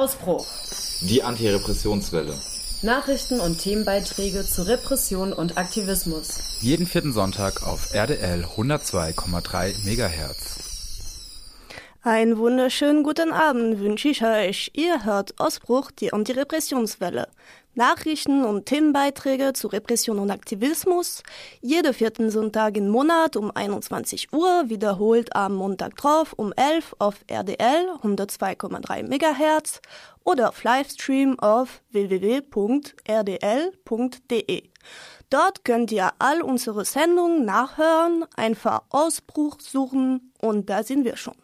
Ausbruch. Die Antirepressionswelle. Nachrichten und Themenbeiträge zu Repression und Aktivismus. Jeden vierten Sonntag auf RDL 102,3 MHz. Einen wunderschönen guten Abend wünsche ich euch. Ihr hört Ausbruch, die Antirepressionswelle. Nachrichten und Themenbeiträge zu Repression und Aktivismus. Jede vierten Sonntag im Monat um 21 Uhr, wiederholt am Montag drauf um 11 auf RDL 102,3 MHz oder auf Livestream auf www.rdl.de. Dort könnt ihr all unsere Sendungen nachhören, einfach Ausbruch suchen und da sind wir schon.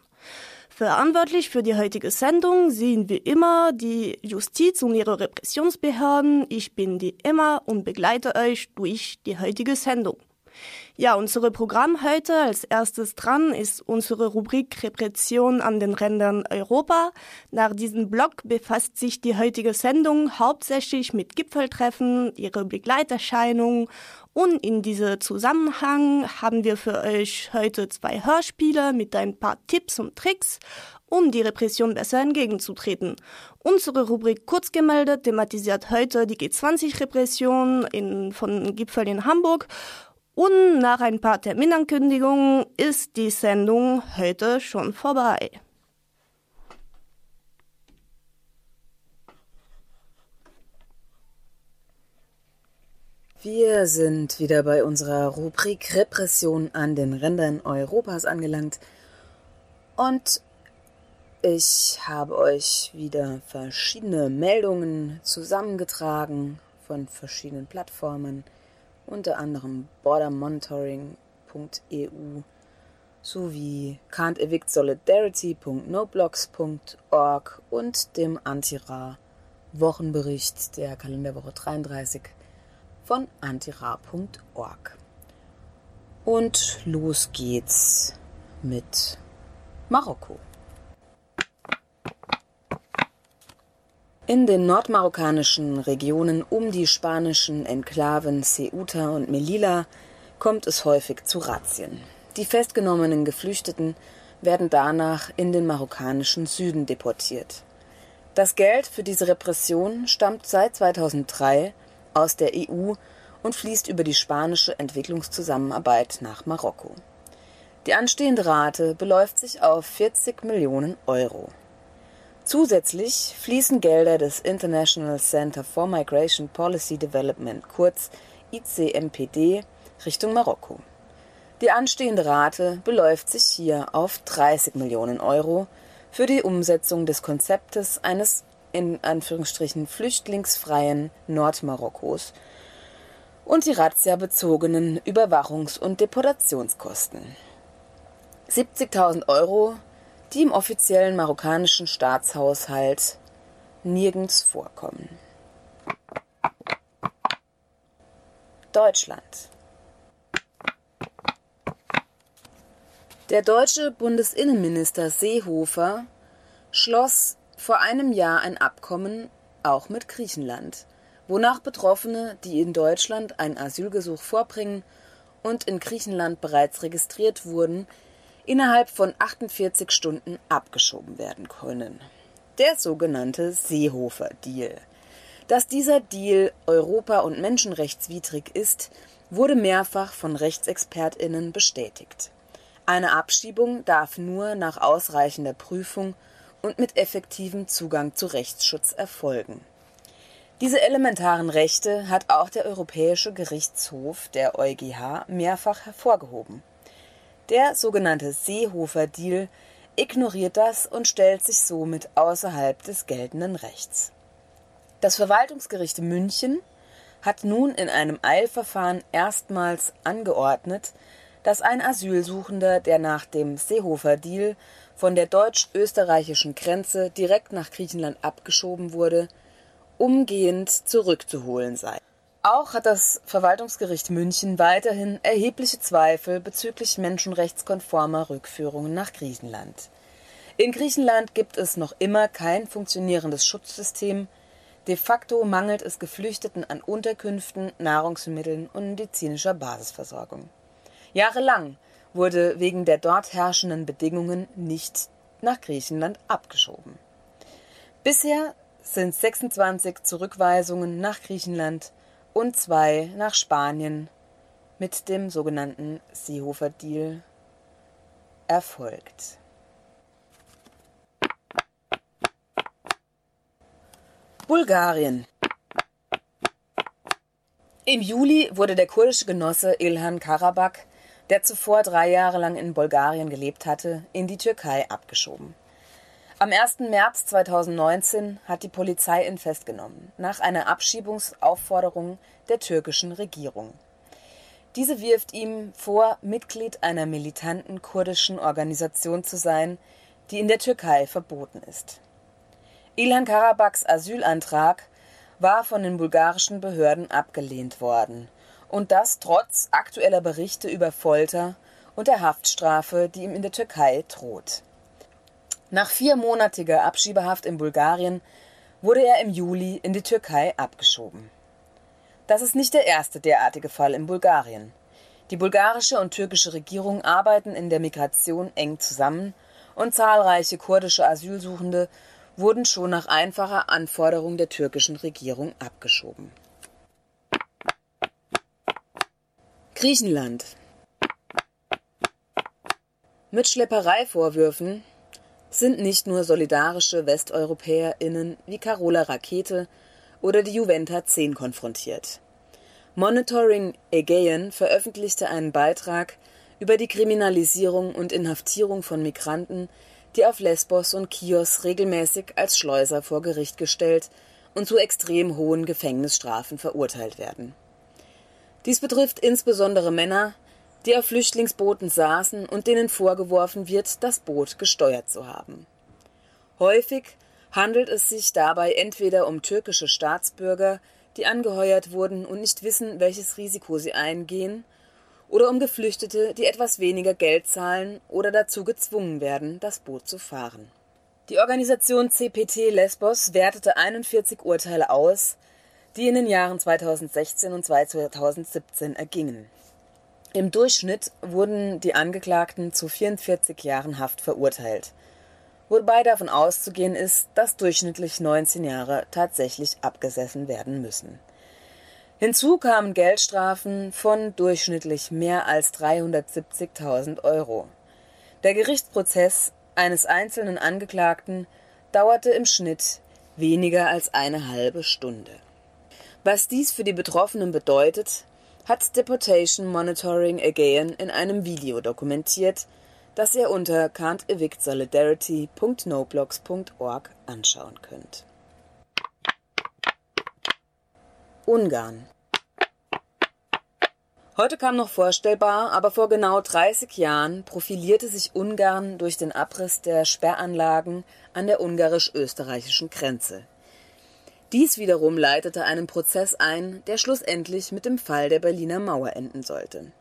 Verantwortlich für die heutige Sendung sind wie immer die Justiz und ihre Repressionsbehörden. Ich bin die Emma und begleite euch durch die heutige Sendung. Ja, unser Programm heute als erstes dran ist unsere Rubrik Repression an den Rändern Europa. Nach diesem Blog befasst sich die heutige Sendung hauptsächlich mit Gipfeltreffen, ihre Begleiterscheinungen und in diesem Zusammenhang haben wir für euch heute zwei Hörspiele mit ein paar Tipps und Tricks, um die Repression besser entgegenzutreten. Unsere Rubrik Kurzgemeldet thematisiert heute die G20-Repression von Gipfel in Hamburg und nach ein paar Terminankündigungen ist die Sendung heute schon vorbei. Wir sind wieder bei unserer Rubrik Repression an den Rändern Europas angelangt und ich habe euch wieder verschiedene Meldungen zusammengetragen von verschiedenen Plattformen unter anderem bordermonitoring.eu sowie can'tevictsolidarity.noblogs.org und dem Antira Wochenbericht der Kalenderwoche 33 von antira.org. Und los geht's mit Marokko. In den nordmarokkanischen Regionen um die spanischen Enklaven Ceuta und Melilla kommt es häufig zu Razzien. Die festgenommenen Geflüchteten werden danach in den marokkanischen Süden deportiert. Das Geld für diese Repression stammt seit 2003 aus der EU und fließt über die spanische Entwicklungszusammenarbeit nach Marokko. Die anstehende Rate beläuft sich auf 40 Millionen Euro. Zusätzlich fließen Gelder des International Center for Migration Policy Development kurz ICMPD Richtung Marokko. Die anstehende Rate beläuft sich hier auf 30 Millionen Euro für die Umsetzung des Konzeptes eines in Anführungsstrichen flüchtlingsfreien Nordmarokkos und die Razzia-bezogenen Überwachungs- und Deportationskosten. 70.000 Euro die im offiziellen marokkanischen Staatshaushalt nirgends vorkommen. Deutschland Der deutsche Bundesinnenminister Seehofer schloss vor einem Jahr ein Abkommen auch mit Griechenland, wonach Betroffene, die in Deutschland ein Asylgesuch vorbringen und in Griechenland bereits registriert wurden, innerhalb von 48 Stunden abgeschoben werden können. Der sogenannte Seehofer-Deal. Dass dieser Deal europa- und menschenrechtswidrig ist, wurde mehrfach von Rechtsexpertinnen bestätigt. Eine Abschiebung darf nur nach ausreichender Prüfung und mit effektivem Zugang zu Rechtsschutz erfolgen. Diese elementaren Rechte hat auch der Europäische Gerichtshof, der EuGH, mehrfach hervorgehoben. Der sogenannte Seehofer-Deal ignoriert das und stellt sich somit außerhalb des geltenden Rechts. Das Verwaltungsgericht München hat nun in einem Eilverfahren erstmals angeordnet, dass ein Asylsuchender, der nach dem Seehofer-Deal von der deutsch-österreichischen Grenze direkt nach Griechenland abgeschoben wurde, umgehend zurückzuholen sei auch hat das Verwaltungsgericht München weiterhin erhebliche Zweifel bezüglich menschenrechtskonformer Rückführungen nach Griechenland. In Griechenland gibt es noch immer kein funktionierendes Schutzsystem. De facto mangelt es Geflüchteten an Unterkünften, Nahrungsmitteln und medizinischer Basisversorgung. Jahrelang wurde wegen der dort herrschenden Bedingungen nicht nach Griechenland abgeschoben. Bisher sind 26 Zurückweisungen nach Griechenland und zwei nach Spanien mit dem sogenannten Seehofer-Deal erfolgt. Bulgarien Im Juli wurde der kurdische Genosse Ilhan Karabakh, der zuvor drei Jahre lang in Bulgarien gelebt hatte, in die Türkei abgeschoben. Am 1. März 2019 hat die Polizei ihn festgenommen, nach einer Abschiebungsaufforderung der türkischen Regierung. Diese wirft ihm vor, Mitglied einer militanten kurdischen Organisation zu sein, die in der Türkei verboten ist. Ilhan Karabaks Asylantrag war von den bulgarischen Behörden abgelehnt worden, und das trotz aktueller Berichte über Folter und der Haftstrafe, die ihm in der Türkei droht. Nach viermonatiger Abschiebehaft in Bulgarien wurde er im Juli in die Türkei abgeschoben. Das ist nicht der erste derartige Fall in Bulgarien. Die bulgarische und türkische Regierung arbeiten in der Migration eng zusammen und zahlreiche kurdische Asylsuchende wurden schon nach einfacher Anforderung der türkischen Regierung abgeschoben. Griechenland Mit Schleppereivorwürfen sind nicht nur solidarische WesteuropäerInnen wie Carola Rakete oder die Juventa 10 konfrontiert. Monitoring Aegean veröffentlichte einen Beitrag über die Kriminalisierung und Inhaftierung von Migranten, die auf Lesbos und Chios regelmäßig als Schleuser vor Gericht gestellt und zu extrem hohen Gefängnisstrafen verurteilt werden. Dies betrifft insbesondere Männer, die auf Flüchtlingsbooten saßen und denen vorgeworfen wird, das Boot gesteuert zu haben. Häufig handelt es sich dabei entweder um türkische Staatsbürger, die angeheuert wurden und nicht wissen, welches Risiko sie eingehen, oder um Geflüchtete, die etwas weniger Geld zahlen oder dazu gezwungen werden, das Boot zu fahren. Die Organisation CPT Lesbos wertete 41 Urteile aus, die in den Jahren 2016 und 2017 ergingen. Im Durchschnitt wurden die Angeklagten zu 44 Jahren Haft verurteilt, wobei davon auszugehen ist, dass durchschnittlich 19 Jahre tatsächlich abgesessen werden müssen. Hinzu kamen Geldstrafen von durchschnittlich mehr als 370.000 Euro. Der Gerichtsprozess eines einzelnen Angeklagten dauerte im Schnitt weniger als eine halbe Stunde. Was dies für die Betroffenen bedeutet, hat Deportation Monitoring Aegean in einem Video dokumentiert, das ihr unter can'tevictsolidarity.noblogs.org anschauen könnt. Ungarn Heute kam noch vorstellbar, aber vor genau 30 Jahren profilierte sich Ungarn durch den Abriss der Sperranlagen an der ungarisch-österreichischen Grenze. Dies wiederum leitete einen Prozess ein, der schlussendlich mit dem Fall der Berliner Mauer enden sollte.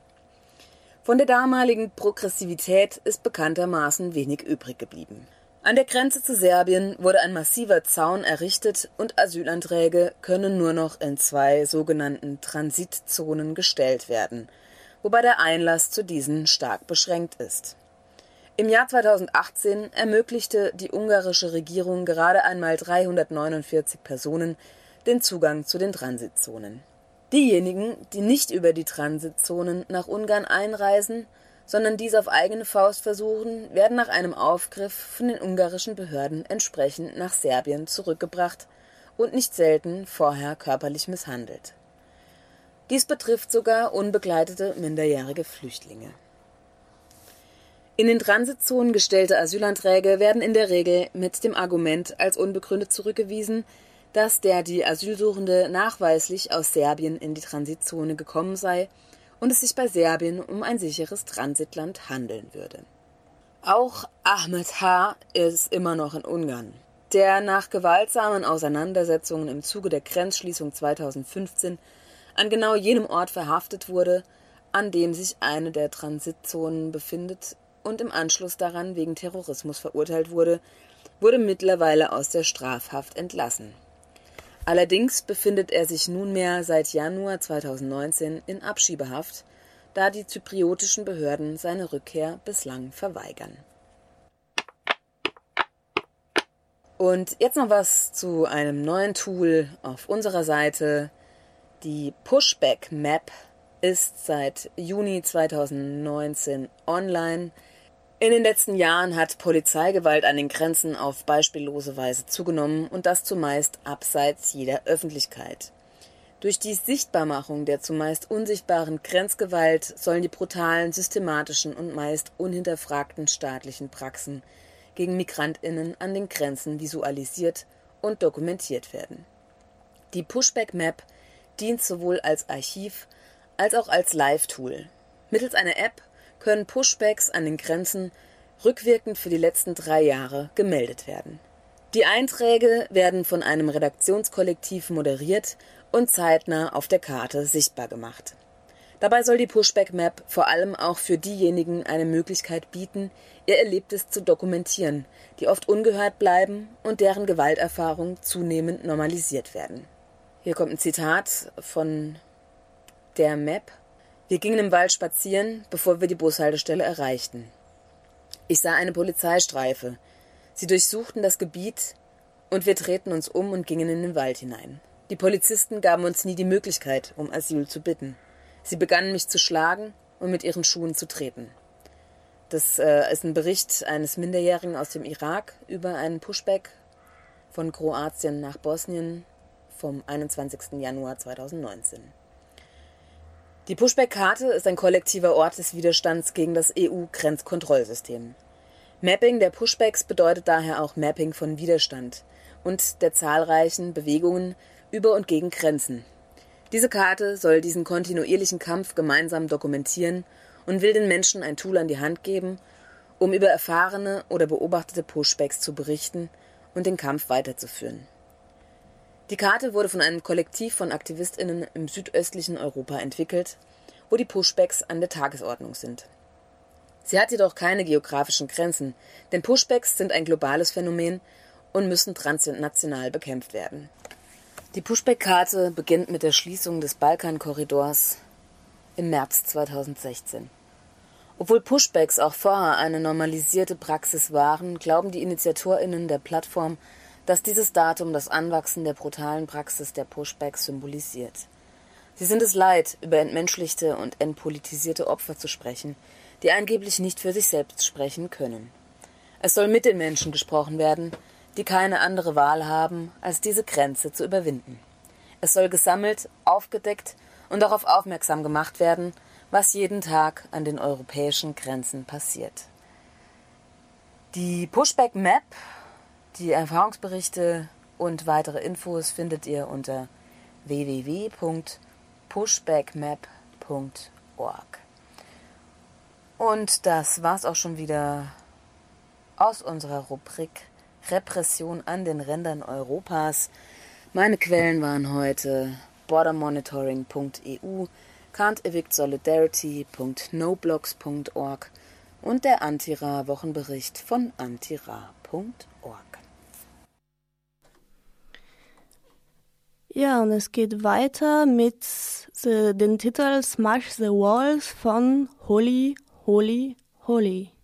Von der damaligen Progressivität ist bekanntermaßen wenig übrig geblieben. An der Grenze zu Serbien wurde ein massiver Zaun errichtet und Asylanträge können nur noch in zwei sogenannten Transitzonen gestellt werden, wobei der Einlass zu diesen stark beschränkt ist. Im Jahr 2018 ermöglichte die ungarische Regierung gerade einmal 349 Personen den Zugang zu den Transitzonen. Diejenigen, die nicht über die Transitzonen nach Ungarn einreisen, sondern dies auf eigene Faust versuchen, werden nach einem Aufgriff von den ungarischen Behörden entsprechend nach Serbien zurückgebracht und nicht selten vorher körperlich misshandelt. Dies betrifft sogar unbegleitete minderjährige Flüchtlinge. In den Transitzonen gestellte Asylanträge werden in der Regel mit dem Argument als unbegründet zurückgewiesen, dass der die Asylsuchende nachweislich aus Serbien in die Transitzone gekommen sei und es sich bei Serbien um ein sicheres Transitland handeln würde. Auch Ahmed H. ist immer noch in Ungarn. Der nach gewaltsamen Auseinandersetzungen im Zuge der Grenzschließung 2015 an genau jenem Ort verhaftet wurde, an dem sich eine der Transitzonen befindet und im Anschluss daran wegen Terrorismus verurteilt wurde, wurde mittlerweile aus der Strafhaft entlassen. Allerdings befindet er sich nunmehr seit Januar 2019 in Abschiebehaft, da die zypriotischen Behörden seine Rückkehr bislang verweigern. Und jetzt noch was zu einem neuen Tool auf unserer Seite. Die Pushback Map ist seit Juni 2019 online. In den letzten Jahren hat Polizeigewalt an den Grenzen auf beispiellose Weise zugenommen und das zumeist abseits jeder Öffentlichkeit. Durch die Sichtbarmachung der zumeist unsichtbaren Grenzgewalt sollen die brutalen, systematischen und meist unhinterfragten staatlichen Praxen gegen Migrantinnen an den Grenzen visualisiert und dokumentiert werden. Die Pushback Map dient sowohl als Archiv als auch als Live-Tool. Mittels einer App können Pushbacks an den Grenzen rückwirkend für die letzten drei Jahre gemeldet werden. Die Einträge werden von einem Redaktionskollektiv moderiert und zeitnah auf der Karte sichtbar gemacht. Dabei soll die Pushback Map vor allem auch für diejenigen eine Möglichkeit bieten, ihr Erlebtes zu dokumentieren, die oft ungehört bleiben und deren Gewalterfahrung zunehmend normalisiert werden. Hier kommt ein Zitat von der Map. Wir gingen im Wald spazieren, bevor wir die Bushaltestelle erreichten. Ich sah eine Polizeistreife. Sie durchsuchten das Gebiet und wir drehten uns um und gingen in den Wald hinein. Die Polizisten gaben uns nie die Möglichkeit, um Asyl zu bitten. Sie begannen mich zu schlagen und mit ihren Schuhen zu treten. Das äh, ist ein Bericht eines Minderjährigen aus dem Irak über einen Pushback von Kroatien nach Bosnien vom 21. Januar 2019. Die Pushback-Karte ist ein kollektiver Ort des Widerstands gegen das EU-Grenzkontrollsystem. Mapping der Pushbacks bedeutet daher auch Mapping von Widerstand und der zahlreichen Bewegungen über und gegen Grenzen, diese Karte soll diesen kontinuierlichen Kampf gemeinsam dokumentieren und will den Menschen ein Tool an die Hand geben, um über erfahrene oder beobachtete Pushbacks zu berichten und den Kampf weiterzuführen. Die Karte wurde von einem Kollektiv von AktivistInnen im südöstlichen Europa entwickelt, wo die Pushbacks an der Tagesordnung sind. Sie hat jedoch keine geografischen Grenzen, denn Pushbacks sind ein globales Phänomen und müssen transnational bekämpft werden. Die Pushback-Karte beginnt mit der Schließung des Balkankorridors im März 2016. Obwohl Pushbacks auch vorher eine normalisierte Praxis waren, glauben die InitiatorInnen der Plattform, dass dieses Datum das Anwachsen der brutalen Praxis der Pushbacks symbolisiert. Sie sind es leid, über entmenschlichte und entpolitisierte Opfer zu sprechen, die angeblich nicht für sich selbst sprechen können. Es soll mit den Menschen gesprochen werden, die keine andere Wahl haben, als diese Grenze zu überwinden. Es soll gesammelt, aufgedeckt und darauf aufmerksam gemacht werden, was jeden Tag an den europäischen Grenzen passiert. Die Pushback Map, die Erfahrungsberichte und weitere Infos findet ihr unter www.pushbackmap.org. Und das war's auch schon wieder aus unserer Rubrik Repression an den Rändern Europas. Meine Quellen waren heute bordermonitoring.eu, can'tevictsolidarity.noblogs.org und der Antira-Wochenbericht von antira.org. Ja, und es geht weiter mit den Titel Smash the Walls von Holy, Holy, Holy.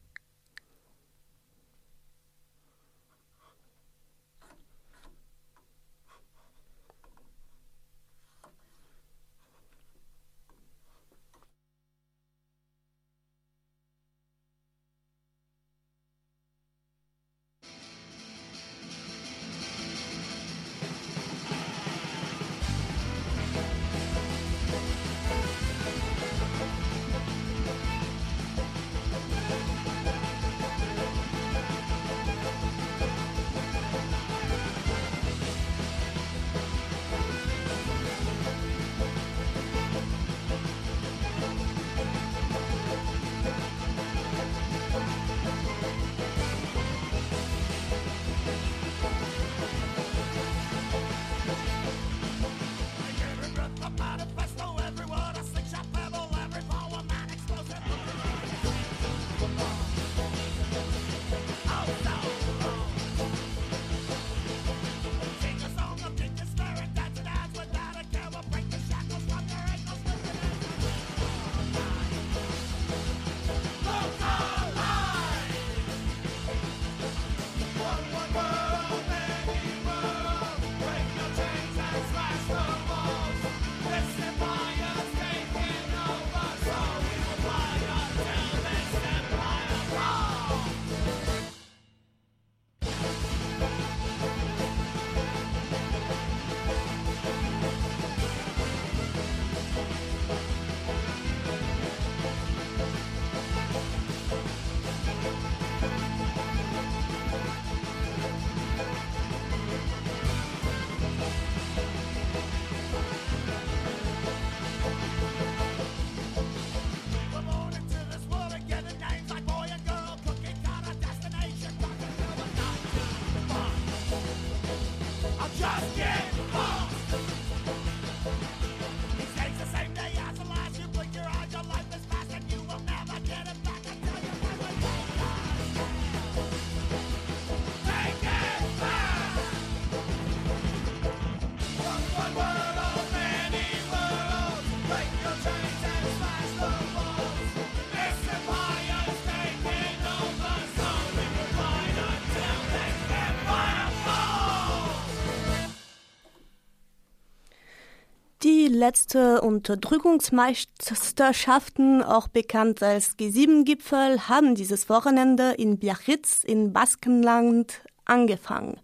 Letzte Unterdrückungsmeisterschaften, auch bekannt als G7-Gipfel, haben dieses Wochenende in Biarritz in Baskenland angefangen.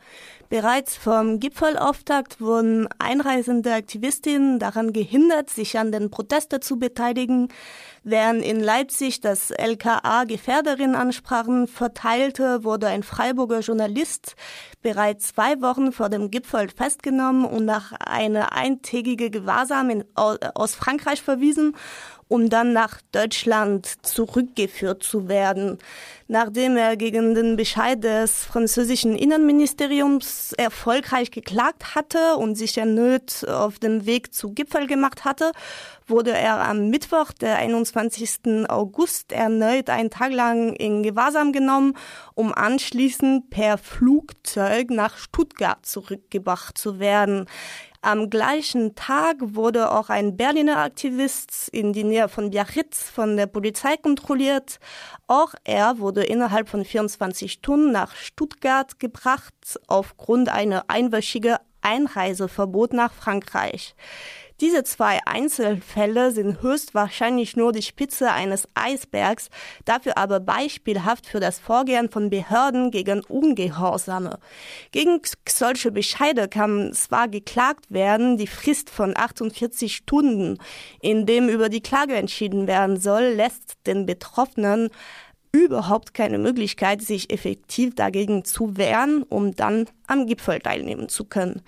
Bereits vom Gipfelauftakt wurden einreisende Aktivistinnen daran gehindert, sich an den Protesten zu beteiligen, während in Leipzig das LKA Gefährderinnen-Ansprachen verteilte, wurde ein Freiburger Journalist bereits zwei Wochen vor dem Gipfel festgenommen und nach einer eintägige Gewahrsam in, aus Frankreich verwiesen um dann nach Deutschland zurückgeführt zu werden. Nachdem er gegen den Bescheid des französischen Innenministeriums erfolgreich geklagt hatte und sich erneut auf dem Weg zu Gipfel gemacht hatte, wurde er am Mittwoch, der 21. August, erneut einen Tag lang in Gewahrsam genommen, um anschließend per Flugzeug nach Stuttgart zurückgebracht zu werden. Am gleichen Tag wurde auch ein Berliner Aktivist in die Nähe von Biarritz von der Polizei kontrolliert. Auch er wurde innerhalb von 24 Stunden nach Stuttgart gebracht aufgrund einer einwöchigen Einreiseverbot nach Frankreich. Diese zwei Einzelfälle sind höchstwahrscheinlich nur die Spitze eines Eisbergs, dafür aber beispielhaft für das Vorgehen von Behörden gegen Ungehorsame. Gegen solche Bescheide kann zwar geklagt werden, die Frist von 48 Stunden, in dem über die Klage entschieden werden soll, lässt den Betroffenen überhaupt keine Möglichkeit, sich effektiv dagegen zu wehren, um dann am Gipfel teilnehmen zu können.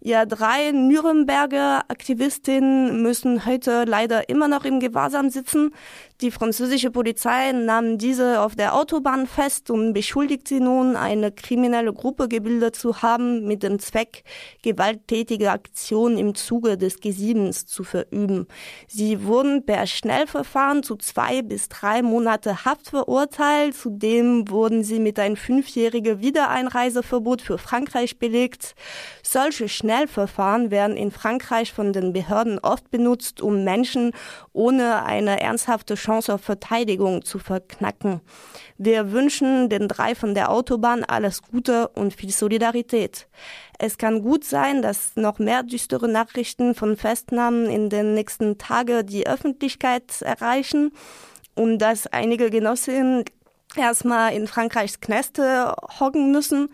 Ja, drei Nürnberger Aktivistinnen müssen heute leider immer noch im Gewahrsam sitzen. Die französische Polizei nahm diese auf der Autobahn fest und beschuldigt sie nun, eine kriminelle Gruppe gebildet zu haben, mit dem Zweck, gewalttätige Aktionen im Zuge des G7s zu verüben. Sie wurden per Schnellverfahren zu zwei bis drei Monate Haft verurteilt. Zudem wurden sie mit einem fünfjährigen Wiedereinreiseverbot für Frankreich belegt. Solche Schnellverfahren werden in Frankreich von den Behörden oft benutzt, um Menschen ohne eine ernsthafte Chance auf Verteidigung zu verknacken. Wir wünschen den drei von der Autobahn alles Gute und viel Solidarität. Es kann gut sein, dass noch mehr düstere Nachrichten von Festnahmen in den nächsten Tagen die Öffentlichkeit erreichen und dass einige Genossinnen erstmal in Frankreichs Kneste hocken müssen.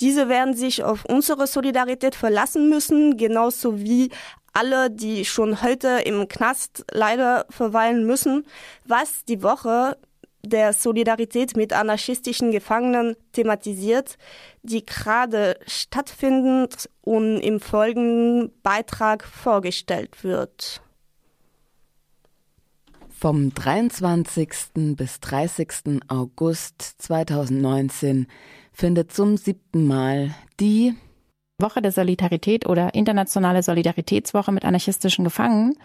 Diese werden sich auf unsere Solidarität verlassen müssen, genauso wie alle, die schon heute im Knast leider verweilen müssen, was die Woche der Solidarität mit anarchistischen Gefangenen thematisiert, die gerade stattfindet und im folgenden Beitrag vorgestellt wird. Vom 23. bis 30. August 2019 findet zum siebten Mal die Woche der Solidarität oder Internationale Solidaritätswoche mit anarchistischen Gefangenen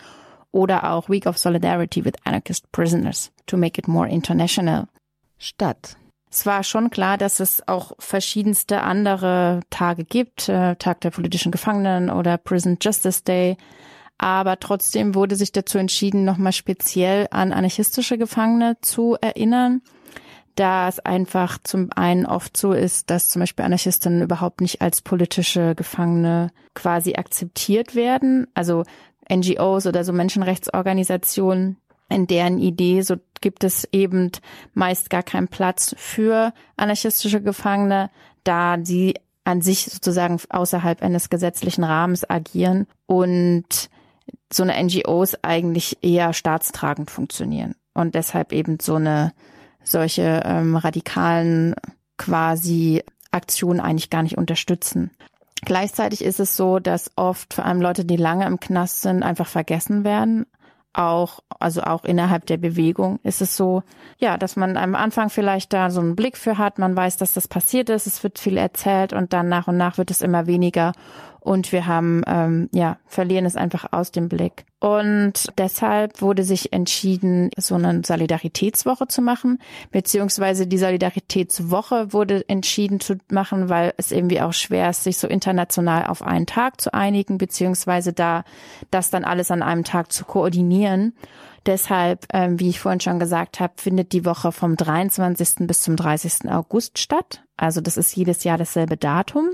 oder auch Week of Solidarity with Anarchist Prisoners to make it more international statt. Es war schon klar, dass es auch verschiedenste andere Tage gibt, äh, Tag der politischen Gefangenen oder Prison Justice Day. Aber trotzdem wurde sich dazu entschieden, nochmal speziell an anarchistische Gefangene zu erinnern da es einfach zum einen oft so ist, dass zum Beispiel Anarchistinnen überhaupt nicht als politische Gefangene quasi akzeptiert werden. Also NGOs oder so Menschenrechtsorganisationen, in deren Idee so gibt es eben meist gar keinen Platz für anarchistische Gefangene, da sie an sich sozusagen außerhalb eines gesetzlichen Rahmens agieren und so eine NGOs eigentlich eher staatstragend funktionieren und deshalb eben so eine solche ähm, radikalen quasi Aktionen eigentlich gar nicht unterstützen. Gleichzeitig ist es so, dass oft vor allem Leute, die lange im Knast sind, einfach vergessen werden. Auch, also auch innerhalb der Bewegung ist es so, ja, dass man am Anfang vielleicht da so einen Blick für hat. Man weiß, dass das passiert ist. Es wird viel erzählt und dann nach und nach wird es immer weniger und wir haben, ähm, ja, verlieren es einfach aus dem Blick. Und deshalb wurde sich entschieden, so eine Solidaritätswoche zu machen, beziehungsweise die Solidaritätswoche wurde entschieden zu machen, weil es irgendwie auch schwer ist, sich so international auf einen Tag zu einigen, beziehungsweise da das dann alles an einem Tag zu koordinieren. Deshalb, ähm, wie ich vorhin schon gesagt habe, findet die Woche vom 23. bis zum 30. August statt. Also das ist jedes Jahr dasselbe Datum.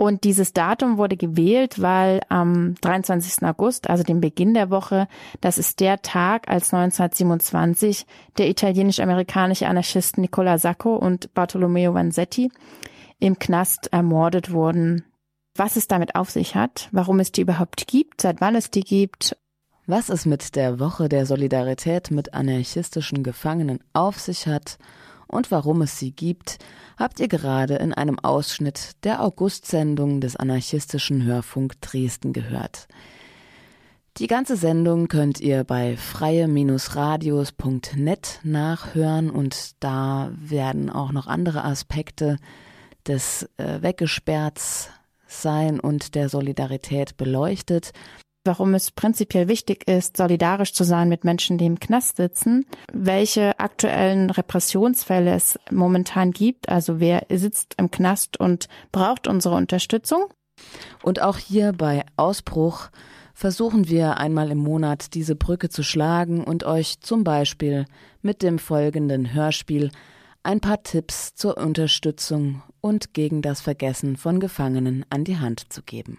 Und dieses Datum wurde gewählt, weil am 23. August, also dem Beginn der Woche, das ist der Tag, als 1927 der italienisch-amerikanische Anarchist Nicola Sacco und Bartolomeo Vanzetti im Knast ermordet wurden. Was es damit auf sich hat, warum es die überhaupt gibt, seit wann es die gibt. Was es mit der Woche der Solidarität mit anarchistischen Gefangenen auf sich hat und warum es sie gibt, habt ihr gerade in einem Ausschnitt der August-Sendung des anarchistischen Hörfunk Dresden gehört. Die ganze Sendung könnt ihr bei freie-radios.net nachhören und da werden auch noch andere Aspekte des äh, Weggesperrts sein und der Solidarität beleuchtet warum es prinzipiell wichtig ist, solidarisch zu sein mit Menschen, die im Knast sitzen, welche aktuellen Repressionsfälle es momentan gibt, also wer sitzt im Knast und braucht unsere Unterstützung. Und auch hier bei Ausbruch versuchen wir einmal im Monat diese Brücke zu schlagen und euch zum Beispiel mit dem folgenden Hörspiel ein paar Tipps zur Unterstützung und gegen das Vergessen von Gefangenen an die Hand zu geben.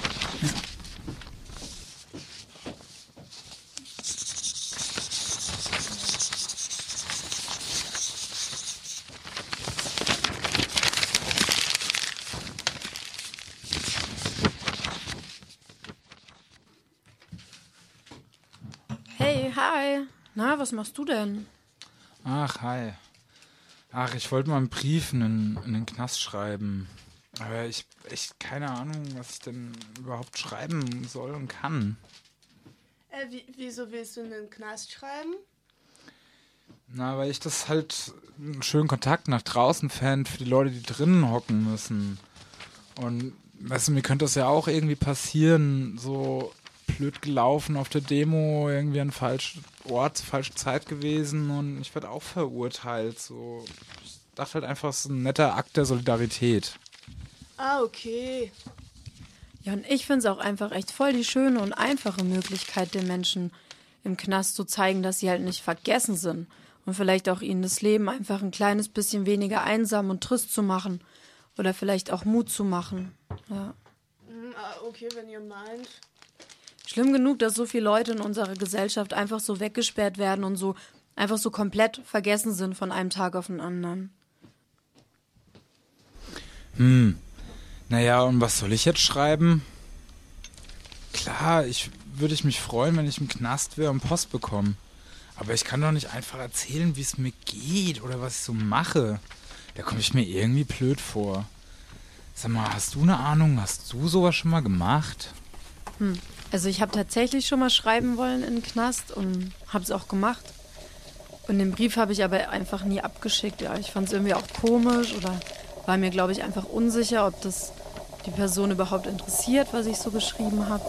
was machst du denn? Ach, hi. Ach, ich wollte mal einen Brief in den, in den Knast schreiben. Aber ich echt keine Ahnung, was ich denn überhaupt schreiben soll und kann. Äh, wie, wieso willst du in den Knast schreiben? Na, weil ich das halt einen schönen Kontakt nach draußen fände für die Leute, die drinnen hocken müssen. Und weißt du, mir könnte das ja auch irgendwie passieren, so blöd gelaufen auf der Demo, irgendwie an falschen Ort, falsche Zeit gewesen und ich werde auch verurteilt. So, ich dachte halt einfach, es ist ein netter Akt der Solidarität. Ah, okay. Ja, und ich finde es auch einfach echt voll die schöne und einfache Möglichkeit, den Menschen im Knast zu zeigen, dass sie halt nicht vergessen sind und vielleicht auch ihnen das Leben einfach ein kleines bisschen weniger einsam und trist zu machen oder vielleicht auch Mut zu machen. Ja. Hm, ah, okay, wenn ihr meint. Schlimm genug, dass so viele Leute in unserer Gesellschaft einfach so weggesperrt werden und so einfach so komplett vergessen sind von einem Tag auf den anderen. Hm. Naja, und was soll ich jetzt schreiben? Klar, ich würde ich mich freuen, wenn ich im Knast wäre und Post bekomme. Aber ich kann doch nicht einfach erzählen, wie es mir geht oder was ich so mache. Da komme ich mir irgendwie blöd vor. Sag mal, hast du eine Ahnung? Hast du sowas schon mal gemacht? Hm. Also ich habe tatsächlich schon mal schreiben wollen in den Knast und habe es auch gemacht. Und den Brief habe ich aber einfach nie abgeschickt. Ja, ich fand es irgendwie auch komisch oder war mir, glaube ich, einfach unsicher, ob das die Person überhaupt interessiert, was ich so geschrieben habe.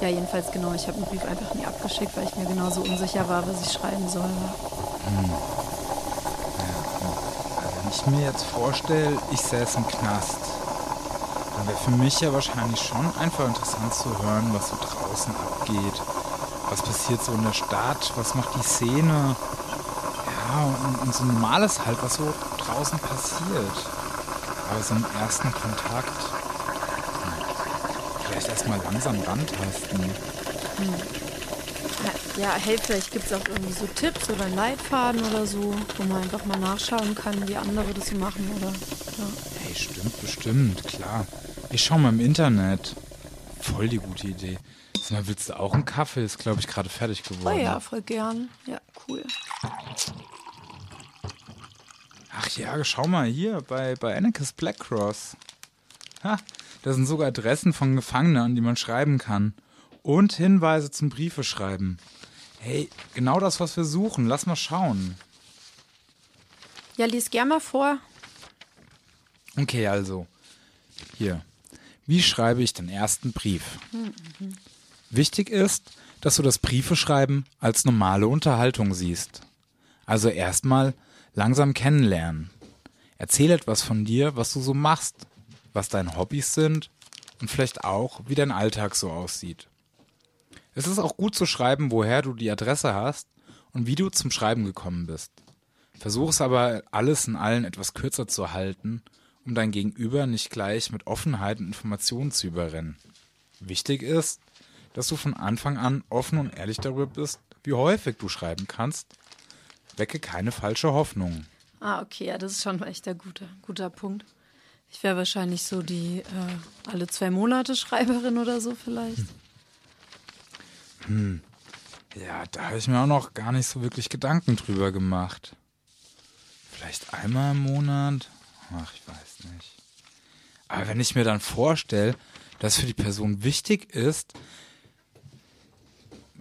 Ja, jedenfalls genau. Ich habe den Brief einfach nie abgeschickt, weil ich mir genauso unsicher war, was ich schreiben soll. Hm. Ja, also wenn ich mir jetzt vorstelle, ich säße im Knast wäre für mich ja wahrscheinlich schon einfach interessant zu hören, was so draußen abgeht. Was passiert so in der Stadt? Was macht die Szene? Ja, und, und so normales halt, was so draußen passiert. Aber so einen ersten Kontakt. Vielleicht erstmal langsam rantasten. Hm. Ja, hey, vielleicht gibt es auch irgendwie so Tipps oder einen Leitfaden oder so, wo man einfach mal nachschauen kann, wie andere das so machen, oder? Ja. Hey, stimmt, bestimmt, klar. Ich schau mal im Internet. Voll die gute Idee. Sag mal, willst du auch einen Kaffee? Ist, glaube ich, gerade fertig geworden. Oh ja, voll gern. Ja, cool. Ach ja, schau mal hier bei, bei Anarchist Black Cross. Ha, da sind sogar Adressen von Gefangenen, an die man schreiben kann. Und Hinweise zum Briefe schreiben. Hey, genau das, was wir suchen. Lass mal schauen. Ja, lies gern mal vor. Okay, also. Hier. Wie schreibe ich den ersten Brief? Wichtig ist, dass du das Briefeschreiben als normale Unterhaltung siehst. Also erstmal langsam kennenlernen. Erzähl etwas von dir, was du so machst, was deine Hobbys sind und vielleicht auch, wie dein Alltag so aussieht. Es ist auch gut zu schreiben, woher du die Adresse hast und wie du zum Schreiben gekommen bist. Versuch es aber alles in allen etwas kürzer zu halten, um dein Gegenüber nicht gleich mit Offenheit und Informationen zu überrennen. Wichtig ist, dass du von Anfang an offen und ehrlich darüber bist, wie häufig du schreiben kannst. Wecke keine falsche Hoffnungen. Ah, okay, ja, das ist schon echt ein guter, guter Punkt. Ich wäre wahrscheinlich so die äh, alle zwei Monate Schreiberin oder so vielleicht. Hm. Ja, da habe ich mir auch noch gar nicht so wirklich Gedanken drüber gemacht. Vielleicht einmal im Monat? Ach, ich weiß nicht. Aber wenn ich mir dann vorstelle, dass für die Person wichtig ist,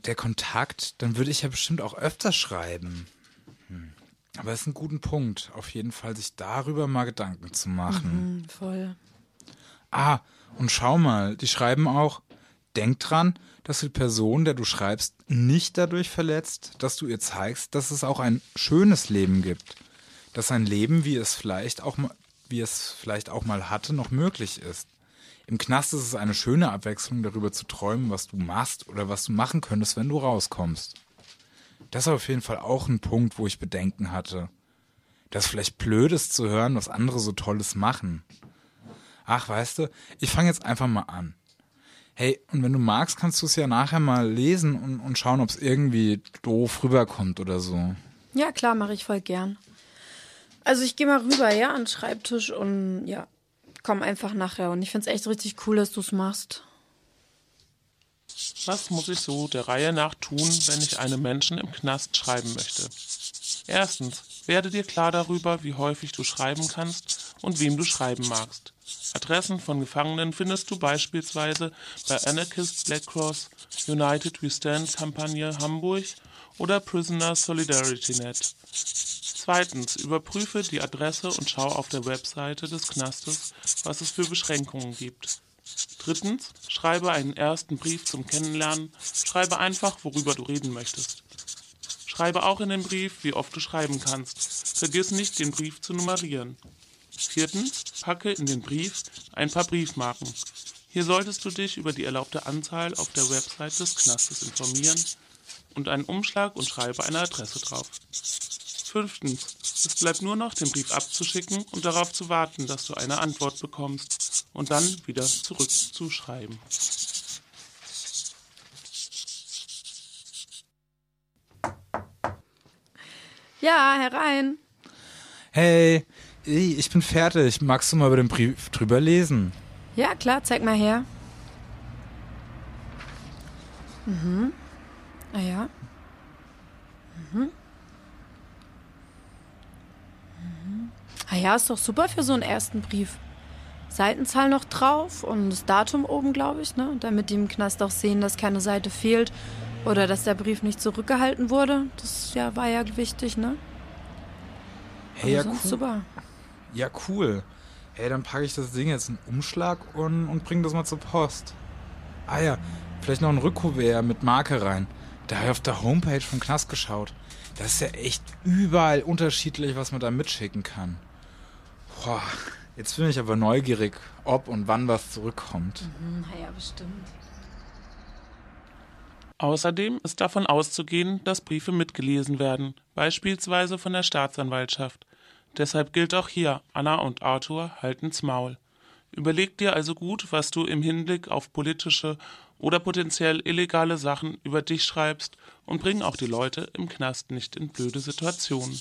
der Kontakt, dann würde ich ja bestimmt auch öfter schreiben. Hm. Aber es ist ein guter Punkt, auf jeden Fall sich darüber mal Gedanken zu machen. Mhm, voll. Ah, und schau mal, die schreiben auch, denk dran, dass du die Person, der du schreibst, nicht dadurch verletzt, dass du ihr zeigst, dass es auch ein schönes Leben gibt. Dass ein Leben, wie es vielleicht auch mal, wie es vielleicht auch mal hatte, noch möglich ist. Im Knast ist es eine schöne Abwechslung, darüber zu träumen, was du machst oder was du machen könntest, wenn du rauskommst. Das ist auf jeden Fall auch ein Punkt, wo ich Bedenken hatte. Das vielleicht blöd ist zu hören, was andere so Tolles machen. Ach, weißt du, ich fange jetzt einfach mal an. Hey, und wenn du magst, kannst du es ja nachher mal lesen und, und schauen, ob es irgendwie doof rüberkommt oder so. Ja, klar, mache ich voll gern. Also ich gehe mal rüber, ja, an den Schreibtisch und ja, komm einfach nachher. Und ich finde es echt richtig cool, dass du es machst. Was muss ich so der Reihe nach tun, wenn ich einem Menschen im Knast schreiben möchte? Erstens, werde dir klar darüber, wie häufig du schreiben kannst und wem du schreiben magst. Adressen von Gefangenen findest du beispielsweise bei Anarchist Black Cross, United We Stand Kampagne Hamburg oder Prisoner Solidarity Net. Zweitens, überprüfe die Adresse und schau auf der Webseite des Knastes, was es für Beschränkungen gibt. Drittens, schreibe einen ersten Brief zum Kennenlernen. Schreibe einfach, worüber du reden möchtest. Schreibe auch in den Brief, wie oft du schreiben kannst. Vergiss nicht, den Brief zu nummerieren. Viertens, packe in den Brief ein paar Briefmarken. Hier solltest du dich über die erlaubte Anzahl auf der Website des Knastes informieren und einen Umschlag und schreibe eine Adresse drauf. Fünftens, es bleibt nur noch, den Brief abzuschicken und darauf zu warten, dass du eine Antwort bekommst und dann wieder zurückzuschreiben. Ja, herein. Hey, ich bin fertig. Magst du mal über den Brief drüber lesen? Ja, klar, zeig mal her. Mhm. Ah ja. Mhm. Mhm. Ah ja, ist doch super für so einen ersten Brief. Seitenzahl noch drauf und das Datum oben, glaube ich, ne? Damit die im Knast auch sehen, dass keine Seite fehlt oder dass der Brief nicht zurückgehalten wurde. Das ja, war ja wichtig, ne? Hey, ja, cool. super. Ja, cool. Ey, dann packe ich das Ding jetzt in einen Umschlag und, und bring das mal zur Post. Ah ja, vielleicht noch ein Rückkuvert mit Marke rein. Da habe ich auf der Homepage vom Knast geschaut. Das ist ja echt überall unterschiedlich, was man da mitschicken kann. Boah, jetzt bin ich aber neugierig, ob und wann was zurückkommt. Mhm, ja, bestimmt. Außerdem ist davon auszugehen, dass Briefe mitgelesen werden, beispielsweise von der Staatsanwaltschaft. Deshalb gilt auch hier, Anna und Arthur halten's Maul. Überleg dir also gut, was du im Hinblick auf politische oder potenziell illegale Sachen über dich schreibst und bring auch die Leute im Knast nicht in blöde Situationen.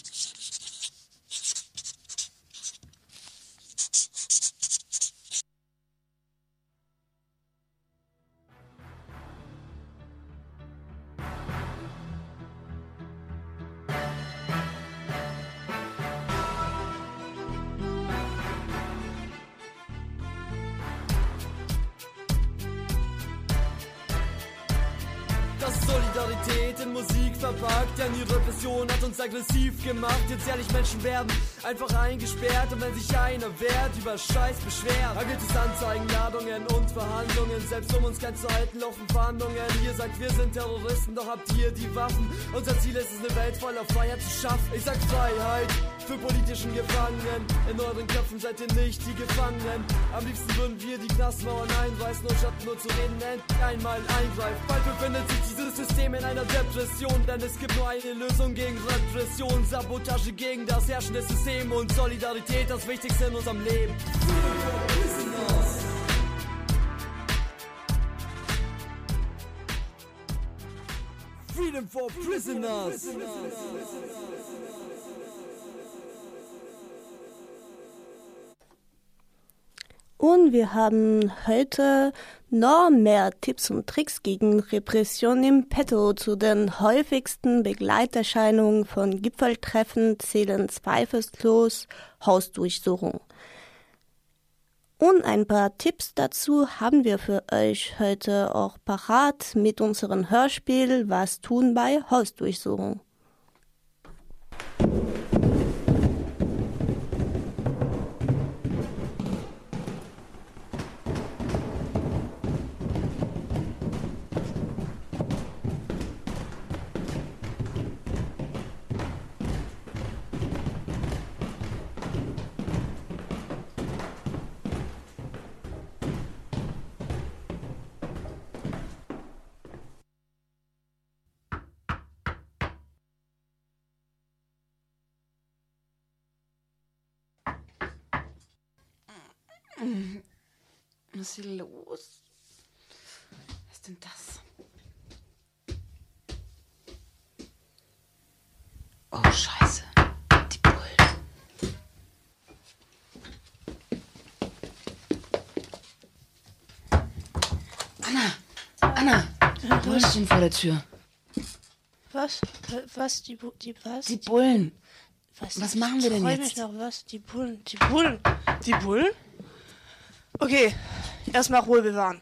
Aggressiv gemacht. Jetzt ehrlich, Menschen werben einfach eingesperrt. Und wenn sich einer wehrt, über Scheiß beschwert, dann gibt es Anzeigen, Ladungen und Verhandlungen. Selbst um uns kein zu halten, laufen Verhandlungen. Ihr sagt, wir sind Terroristen, doch habt ihr die Waffen. Unser Ziel ist es, eine Welt voller Freiheit zu schaffen. Ich sag Freiheit für politischen Gefangenen. In euren Köpfen seid ihr nicht die Gefangenen. Am liebsten würden wir die Knastmauern einreißen und statt nur zu reden, endlich einmal eingreifen. Bald befindet sich dieses System in einer Depression, denn es gibt nur eine Lösung gegen Repression. Sabotage gegen das herrschende System und Solidarität das Wichtigste in unserem Leben. Freedom for prisoners. Und wir haben heute noch mehr Tipps und Tricks gegen Repression im Petto. Zu den häufigsten Begleiterscheinungen von Gipfeltreffen zählen zweifellos Hausdurchsuchung. Und ein paar Tipps dazu haben wir für euch heute auch parat mit unserem Hörspiel Was tun bei Hausdurchsuchung. Ist hier los? Was ist denn das? Oh, Scheiße. Die Bullen. Anna! Anna! Bullen stehen vor der Tür. Was? Was? Die, Bu die was? Die Bullen. was, was machen wir denn jetzt? mich noch was? Die Bullen. Die Bullen. Die Bullen? Okay, erstmal Ruhe bewahren.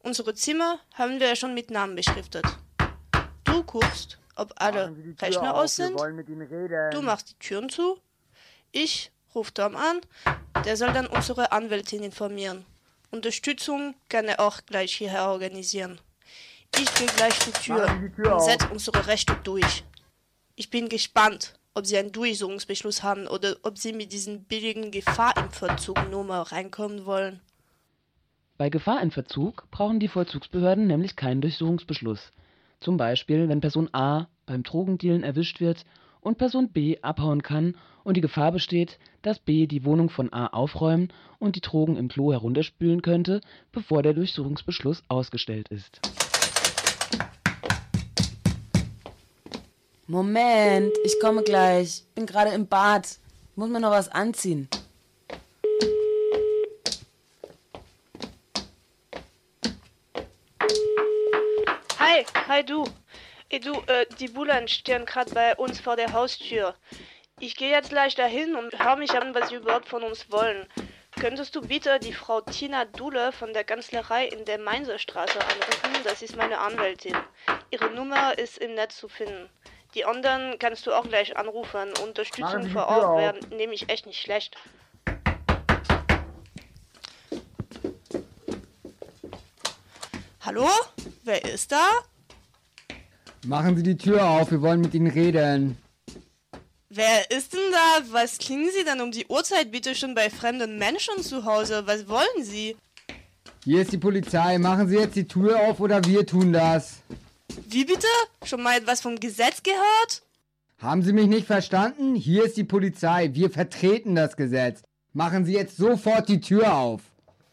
Unsere Zimmer haben wir ja schon mit Namen beschriftet. Du guckst, ob alle Rechner aus sind. Du machst die Türen zu. Ich rufe Tom an. Der soll dann unsere Anwältin informieren. Unterstützung kann er auch gleich hierher organisieren. Ich gehe gleich die Tür und setze unsere Rechte durch. Ich bin gespannt, ob sie einen Durchsuchungsbeschluss haben oder ob sie mit diesen billigen Gefahr im Verzug nur mal reinkommen wollen. Bei Gefahr in Verzug brauchen die Vollzugsbehörden nämlich keinen Durchsuchungsbeschluss. Zum Beispiel, wenn Person A beim Drogendealen erwischt wird und Person B abhauen kann und die Gefahr besteht, dass B die Wohnung von A aufräumen und die Drogen im Klo herunterspülen könnte, bevor der Durchsuchungsbeschluss ausgestellt ist. Moment, ich komme gleich. Bin gerade im Bad. Muss mir noch was anziehen. Hi, hi du. Ey, du, äh, die Bullen stehen gerade bei uns vor der Haustür. Ich gehe jetzt gleich dahin und hör mich an, was sie überhaupt von uns wollen. Könntest du bitte die Frau Tina Dule von der Kanzlerei in der Mainzerstraße anrufen? Das ist meine Anwältin. Ihre Nummer ist im Netz zu finden. Die anderen kannst du auch gleich anrufen. Unterstützung vor Ort wäre nämlich echt nicht schlecht. Hallo? Wer ist da? Machen Sie die Tür auf, wir wollen mit Ihnen reden. Wer ist denn da? Was klingen Sie denn um die Uhrzeit bitte schon bei fremden Menschen zu Hause? Was wollen Sie? Hier ist die Polizei. Machen Sie jetzt die Tür auf oder wir tun das. Wie bitte? Schon mal etwas vom Gesetz gehört? Haben Sie mich nicht verstanden? Hier ist die Polizei. Wir vertreten das Gesetz. Machen Sie jetzt sofort die Tür auf.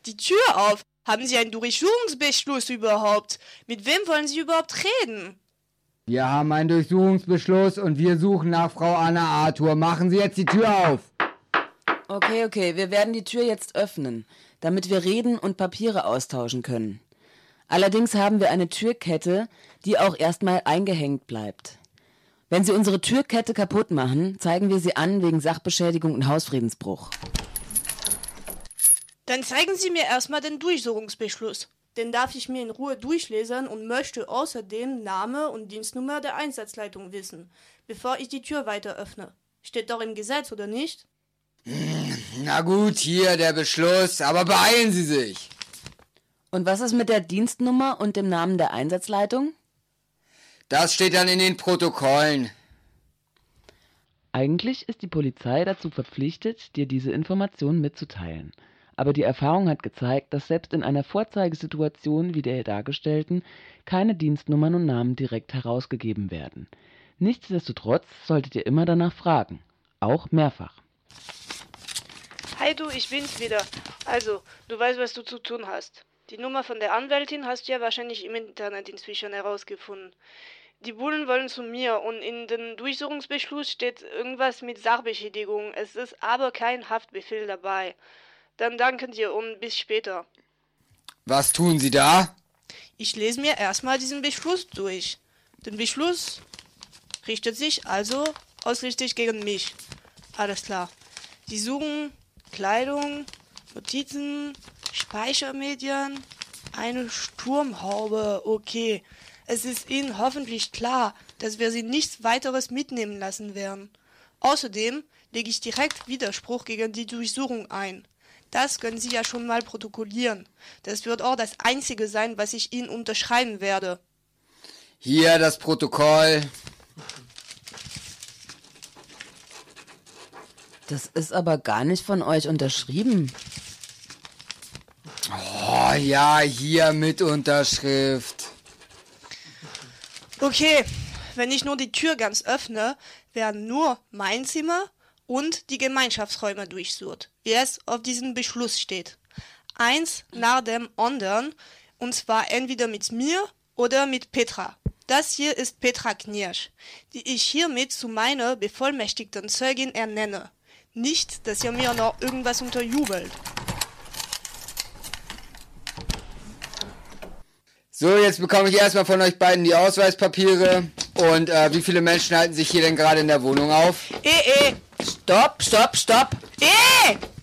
Die Tür auf? Haben Sie einen Durchsuchungsbeschluss überhaupt? Mit wem wollen Sie überhaupt reden? Wir haben einen Durchsuchungsbeschluss und wir suchen nach Frau Anna Arthur. Machen Sie jetzt die Tür auf. Okay, okay, wir werden die Tür jetzt öffnen, damit wir reden und Papiere austauschen können. Allerdings haben wir eine Türkette, die auch erstmal eingehängt bleibt. Wenn Sie unsere Türkette kaputt machen, zeigen wir Sie an wegen Sachbeschädigung und Hausfriedensbruch. Dann zeigen Sie mir erstmal den Durchsuchungsbeschluss. Den darf ich mir in Ruhe durchlesen und möchte außerdem Name und Dienstnummer der Einsatzleitung wissen, bevor ich die Tür weiter öffne. Steht doch im Gesetz, oder nicht? Na gut, hier der Beschluss, aber beeilen Sie sich. Und was ist mit der Dienstnummer und dem Namen der Einsatzleitung? Das steht dann in den Protokollen. Eigentlich ist die Polizei dazu verpflichtet, dir diese Informationen mitzuteilen. Aber die Erfahrung hat gezeigt, dass selbst in einer Vorzeigesituation wie der dargestellten keine Dienstnummern und Namen direkt herausgegeben werden. Nichtsdestotrotz solltet ihr immer danach fragen, auch mehrfach. Hi du, ich bin's wieder. Also, du weißt, was du zu tun hast. Die Nummer von der Anwältin hast du ja wahrscheinlich im Internet inzwischen herausgefunden. Die Bullen wollen zu mir und in dem Durchsuchungsbeschluss steht irgendwas mit Sachbeschädigung. Es ist aber kein Haftbefehl dabei. Dann danken dir und bis später. Was tun Sie da? Ich lese mir erstmal diesen Beschluss durch. Der Beschluss richtet sich also ausrichtig gegen mich. Alles klar. Sie suchen Kleidung, Notizen, Speichermedien, eine Sturmhaube. Okay. Es ist Ihnen hoffentlich klar, dass wir Sie nichts weiteres mitnehmen lassen werden. Außerdem lege ich direkt Widerspruch gegen die Durchsuchung ein. Das können Sie ja schon mal protokollieren. Das wird auch das Einzige sein, was ich Ihnen unterschreiben werde. Hier das Protokoll. Das ist aber gar nicht von euch unterschrieben. Oh ja, hier mit Unterschrift. Okay, wenn ich nur die Tür ganz öffne, werden nur mein Zimmer und die Gemeinschaftsräume durchsucht, wie es auf diesem Beschluss steht. Eins nach dem anderen, und zwar entweder mit mir oder mit Petra. Das hier ist Petra Knirsch, die ich hiermit zu meiner bevollmächtigten Zeugin ernenne. Nicht, dass ihr mir noch irgendwas unterjubelt. So, jetzt bekomme ich erstmal von euch beiden die Ausweispapiere. Und äh, wie viele Menschen halten sich hier denn gerade in der Wohnung auf? Eh, eh. Stopp, stopp, stopp. Eh!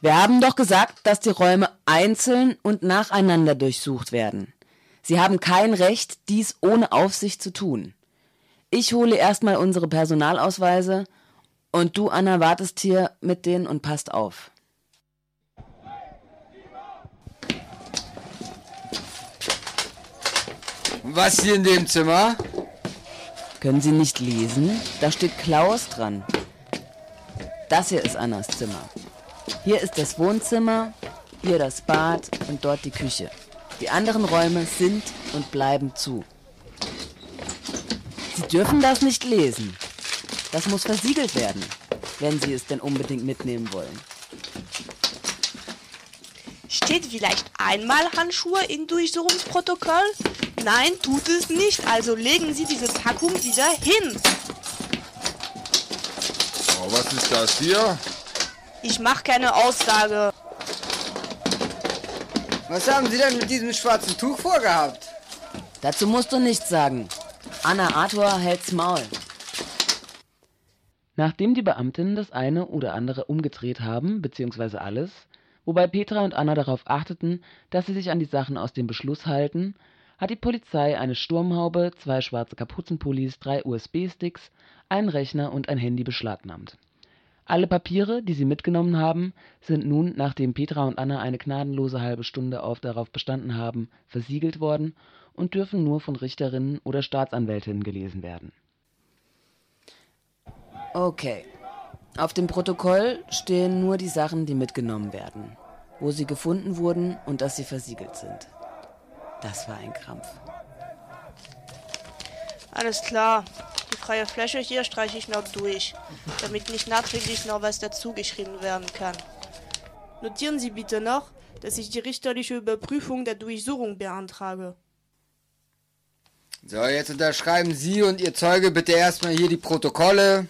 Wir haben doch gesagt, dass die Räume einzeln und nacheinander durchsucht werden. Sie haben kein Recht, dies ohne Aufsicht zu tun. Ich hole erstmal unsere Personalausweise und du, Anna, wartest hier mit denen und passt auf. Was hier in dem Zimmer? Können Sie nicht lesen? Da steht Klaus dran. Das hier ist Annas Zimmer. Hier ist das Wohnzimmer, hier das Bad und dort die Küche. Die anderen Räume sind und bleiben zu. Sie dürfen das nicht lesen. Das muss versiegelt werden, wenn Sie es denn unbedingt mitnehmen wollen. Steht vielleicht einmal Handschuhe im Durchsuchungsprotokoll? Nein, tut es nicht. Also legen Sie diese Packung wieder hin. Oh, was ist das hier? Ich mache keine Aussage. Was haben Sie denn mit diesem schwarzen Tuch vorgehabt? Dazu musst du nichts sagen. Anna Arthur hält's Maul. Nachdem die Beamtinnen das eine oder andere umgedreht haben, beziehungsweise alles, wobei Petra und Anna darauf achteten, dass sie sich an die Sachen aus dem Beschluss halten, hat die Polizei eine Sturmhaube, zwei schwarze Kapuzenpullis, drei USB-Sticks, einen Rechner und ein Handy beschlagnahmt. Alle Papiere, die sie mitgenommen haben, sind nun, nachdem Petra und Anna eine gnadenlose halbe Stunde auf darauf bestanden haben, versiegelt worden und dürfen nur von Richterinnen oder Staatsanwältinnen gelesen werden. Okay. Auf dem Protokoll stehen nur die Sachen, die mitgenommen werden, wo sie gefunden wurden und dass sie versiegelt sind. Das war ein Krampf. Alles klar. Die freie Fläche hier streiche ich noch durch, damit nicht nachträglich noch was dazugeschrieben werden kann. Notieren Sie bitte noch, dass ich die richterliche Überprüfung der Durchsuchung beantrage. So, jetzt unterschreiben Sie und Ihr Zeuge bitte erstmal hier die Protokolle.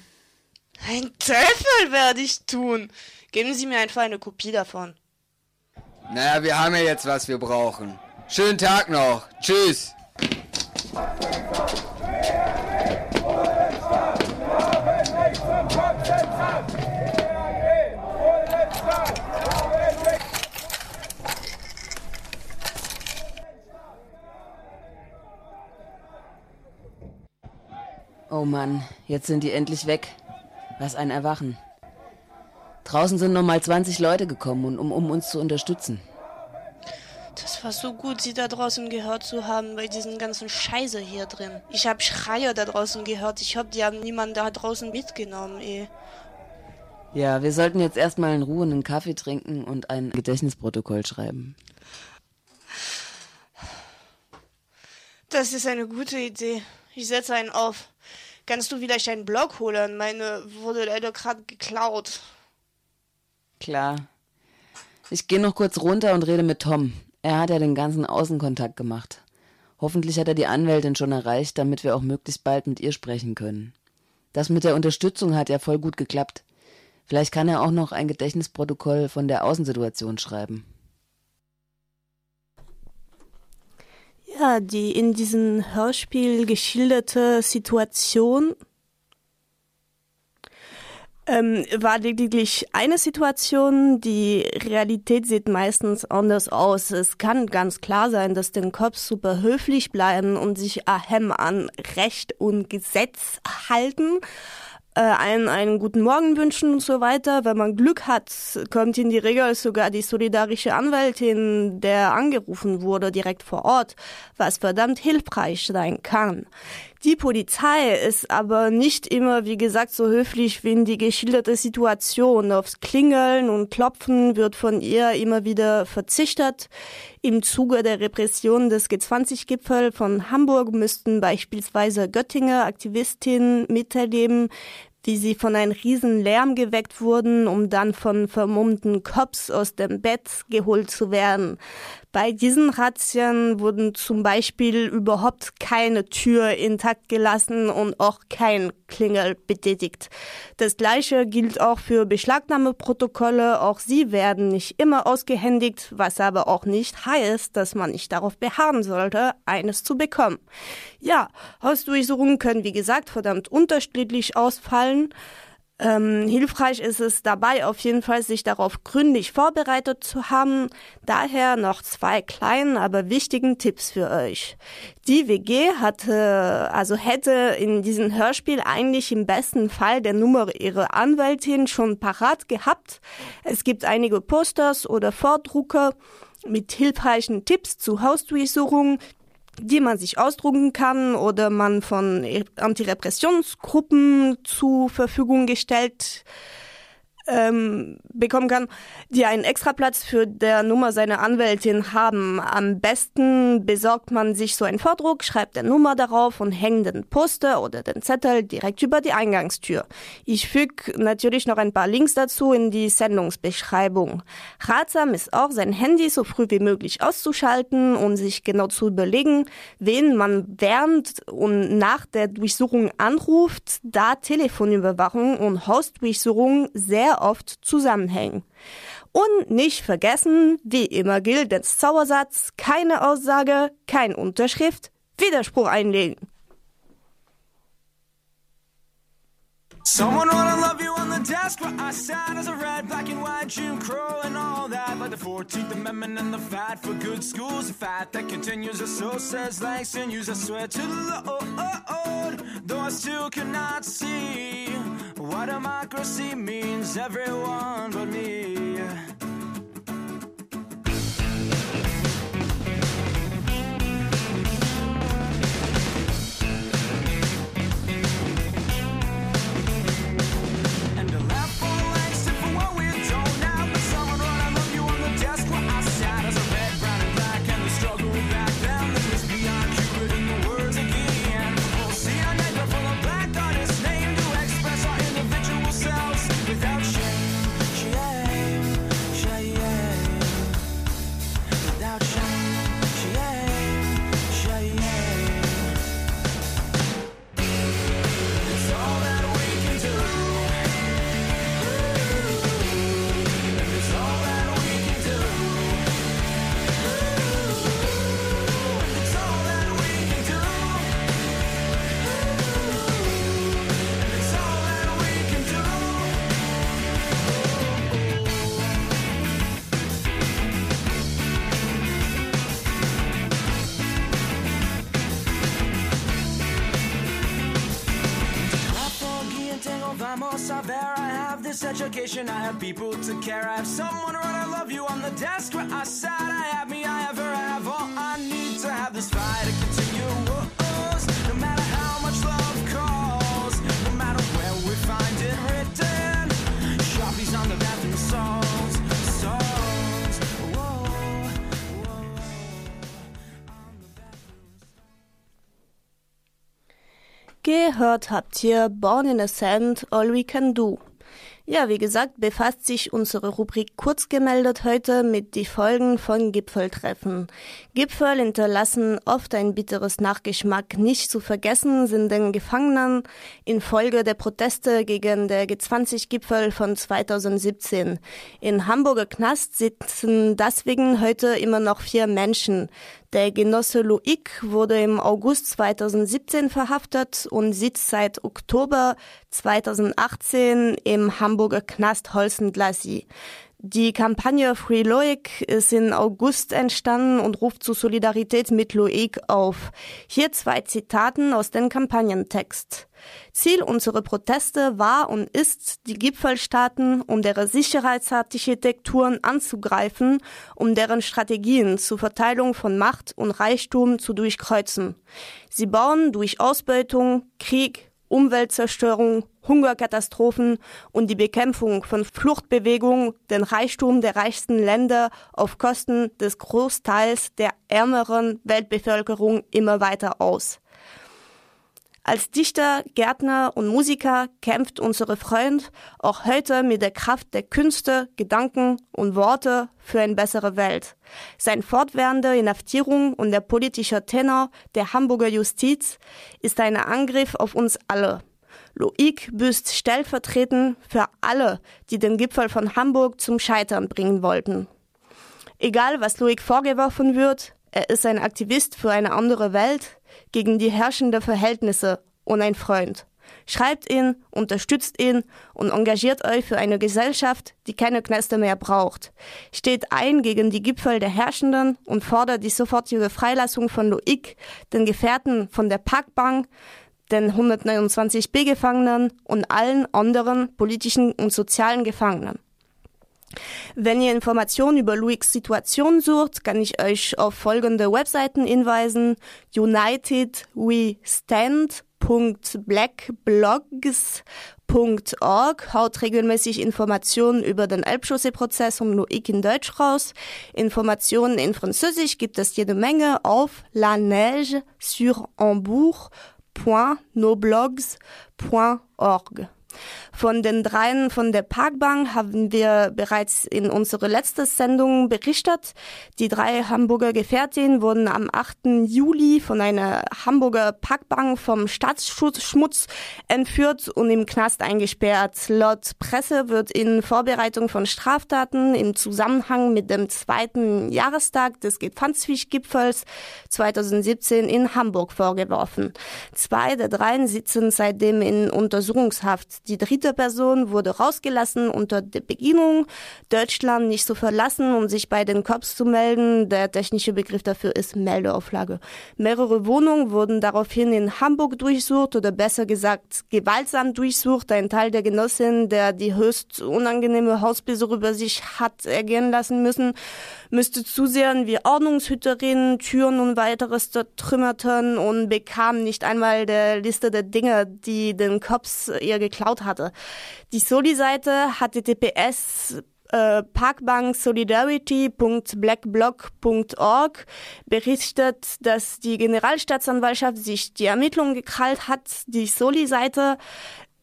Ein Teufel werde ich tun. Geben Sie mir einfach eine Kopie davon. Naja, wir haben ja jetzt, was wir brauchen. Schönen Tag noch. Tschüss. Oh Mann, jetzt sind die endlich weg. Was ein Erwachen. Draußen sind nochmal 20 Leute gekommen, um, um uns zu unterstützen. Das war so gut, sie da draußen gehört zu haben, bei diesen ganzen Scheiße hier drin. Ich habe Schreier da draußen gehört. Ich hoffe, die haben niemanden da draußen mitgenommen, eh. Ja, wir sollten jetzt erstmal in Ruhe einen Kaffee trinken und ein Gedächtnisprotokoll schreiben. Das ist eine gute Idee. Ich setze einen auf. Kannst du vielleicht einen Blog holen? Meine wurde leider gerade geklaut. Klar. Ich gehe noch kurz runter und rede mit Tom. Er hat ja den ganzen Außenkontakt gemacht. Hoffentlich hat er die Anwältin schon erreicht, damit wir auch möglichst bald mit ihr sprechen können. Das mit der Unterstützung hat ja voll gut geklappt. Vielleicht kann er auch noch ein Gedächtnisprotokoll von der Außensituation schreiben. Ja, die in diesem Hörspiel geschilderte Situation ähm, war lediglich eine Situation. Die Realität sieht meistens anders aus. Es kann ganz klar sein, dass den Cops super höflich bleiben und sich ahem an Recht und Gesetz halten äh, einen, einen guten Morgen wünschen und so weiter. Wenn man Glück hat, kommt in die Regel sogar die solidarische Anwältin, der angerufen wurde, direkt vor Ort, was verdammt hilfreich sein kann. Die Polizei ist aber nicht immer, wie gesagt, so höflich wie in die geschilderte Situation. Aufs Klingeln und Klopfen wird von ihr immer wieder verzichtet. Im Zuge der Repression des G20-Gipfel von Hamburg müssten beispielsweise Göttinger Aktivistinnen miterleben, wie sie von einem riesen Lärm geweckt wurden, um dann von vermummten Cops aus dem Bett geholt zu werden. Bei diesen Razzien wurden zum Beispiel überhaupt keine Tür intakt gelassen und auch kein Klingel betätigt. Das gleiche gilt auch für Beschlagnahmeprotokolle. Auch sie werden nicht immer ausgehändigt, was aber auch nicht heißt, dass man nicht darauf beharren sollte, eines zu bekommen. Ja, Hausdurchsuchungen können wie gesagt verdammt unterschiedlich ausfallen. Ähm, hilfreich ist es dabei auf jeden Fall, sich darauf gründlich vorbereitet zu haben. Daher noch zwei kleinen, aber wichtigen Tipps für euch. Die WG hatte, also hätte in diesem Hörspiel eigentlich im besten Fall der Nummer ihrer Anwältin schon parat gehabt. Es gibt einige Posters oder Vordrucke mit hilfreichen Tipps zu Hausdurchsuchungen, die man sich ausdrucken kann oder man von Antirepressionsgruppen zur Verfügung gestellt ähm, bekommen kann, die einen Extraplatz für der Nummer seiner Anwältin haben. Am besten besorgt man sich so einen Vordruck, schreibt der Nummer darauf und hängt den Poster oder den Zettel direkt über die Eingangstür. Ich füge natürlich noch ein paar Links dazu in die Sendungsbeschreibung. Ratsam ist auch, sein Handy so früh wie möglich auszuschalten und sich genau zu überlegen, wen man während und nach der Durchsuchung anruft, da Telefonüberwachung und Hausdurchsuchung sehr oft zusammenhängen. Und nicht vergessen, wie immer gilt der Zaubersatz, keine Aussage, kein Unterschrift, Widerspruch einlegen. Someone wanna love you the desk where I sat as a red, black and white Jim Crow and all that. Like the 14th Amendment and the fight for good schools, a fight that continues, or so says Langston. Use I swear to the Lord, though I still cannot see what democracy means, everyone but me. Education, I have people to care. I have someone right, I love you on the desk where I sat. I have me, I I have all I need to have this fight to continue. No matter how much love calls, no matter where we find it written. Sharpies on the bathroom. Whoa. Gehört habt ihr Born in a Sand, All We Can Do. Ja, wie gesagt, befasst sich unsere Rubrik kurz gemeldet heute mit die Folgen von Gipfeltreffen. Gipfel hinterlassen oft ein bitteres Nachgeschmack. Nicht zu vergessen sind den Gefangenen infolge der Proteste gegen der G20-Gipfel von 2017. In Hamburger Knast sitzen deswegen heute immer noch vier Menschen. Der Genosse Loic wurde im August 2017 verhaftet und sitzt seit Oktober 2018 im Hamburger Knast Holzenglassi. Die Kampagne Free Loic ist in August entstanden und ruft zu Solidarität mit Loic auf. Hier zwei Zitaten aus dem Kampagnentext. Ziel unserer Proteste war und ist, die Gipfelstaaten um deren Sicherheitsarchitekturen anzugreifen, um deren Strategien zur Verteilung von Macht und Reichtum zu durchkreuzen. Sie bauen durch Ausbeutung, Krieg, Umweltzerstörung, Hungerkatastrophen und die Bekämpfung von Fluchtbewegungen den Reichtum der reichsten Länder auf Kosten des Großteils der ärmeren Weltbevölkerung immer weiter aus. Als Dichter, Gärtner und Musiker kämpft unsere Freund auch heute mit der Kraft der Künste, Gedanken und Worte für eine bessere Welt. Sein fortwährende Inhaftierung und der politische Tenor der Hamburger Justiz ist ein Angriff auf uns alle. Loic büßt stellvertretend für alle, die den Gipfel von Hamburg zum Scheitern bringen wollten. Egal, was Loic vorgeworfen wird, er ist ein Aktivist für eine andere Welt, gegen die herrschenden Verhältnisse und ein Freund. Schreibt ihn, unterstützt ihn und engagiert euch für eine Gesellschaft, die keine Kneste mehr braucht. Steht ein gegen die Gipfel der Herrschenden und fordert die sofortige Freilassung von Loic, den Gefährten von der Parkbank, den 129 B-Gefangenen und allen anderen politischen und sozialen Gefangenen. Wenn ihr Informationen über Louis Situation sucht, kann ich euch auf folgende Webseiten hinweisen. unitedwestand.blackblogs.org haut regelmäßig Informationen über den Elbchaussee-Prozess und Loic in Deutsch raus. Informationen in Französisch gibt es jede Menge auf la neige sur www.noblogs.org. Von den dreien von der Parkbank haben wir bereits in unserer letzten Sendung berichtet. Die drei Hamburger Gefährtinnen wurden am 8. Juli von einer Hamburger Parkbank vom Staatsschmutz entführt und im Knast eingesperrt. Laut Presse wird in Vorbereitung von Straftaten im Zusammenhang mit dem zweiten Jahrestag des Gipfels 2017 in Hamburg vorgeworfen. Zwei der dreien sitzen seitdem in Untersuchungshaft. Die dritte Person wurde rausgelassen unter der Bedingung, Deutschland nicht zu verlassen und sich bei den Cops zu melden. Der technische Begriff dafür ist Meldeauflage. Mehrere Wohnungen wurden daraufhin in Hamburg durchsucht oder besser gesagt gewaltsam durchsucht. Ein Teil der Genossin, der die höchst unangenehme Hausbesuche über sich hat ergehen lassen müssen, müsste zusehen, wie Ordnungshüterinnen Türen und weiteres dort trümmerten und bekam nicht einmal der Liste der Dinge, die den Cops ihr geklaut hatte. Die Soli-Seite https äh, parkbanksolidarity.blackblock.org berichtet, dass die Generalstaatsanwaltschaft sich die Ermittlungen gekrallt hat. Die Soli-Seite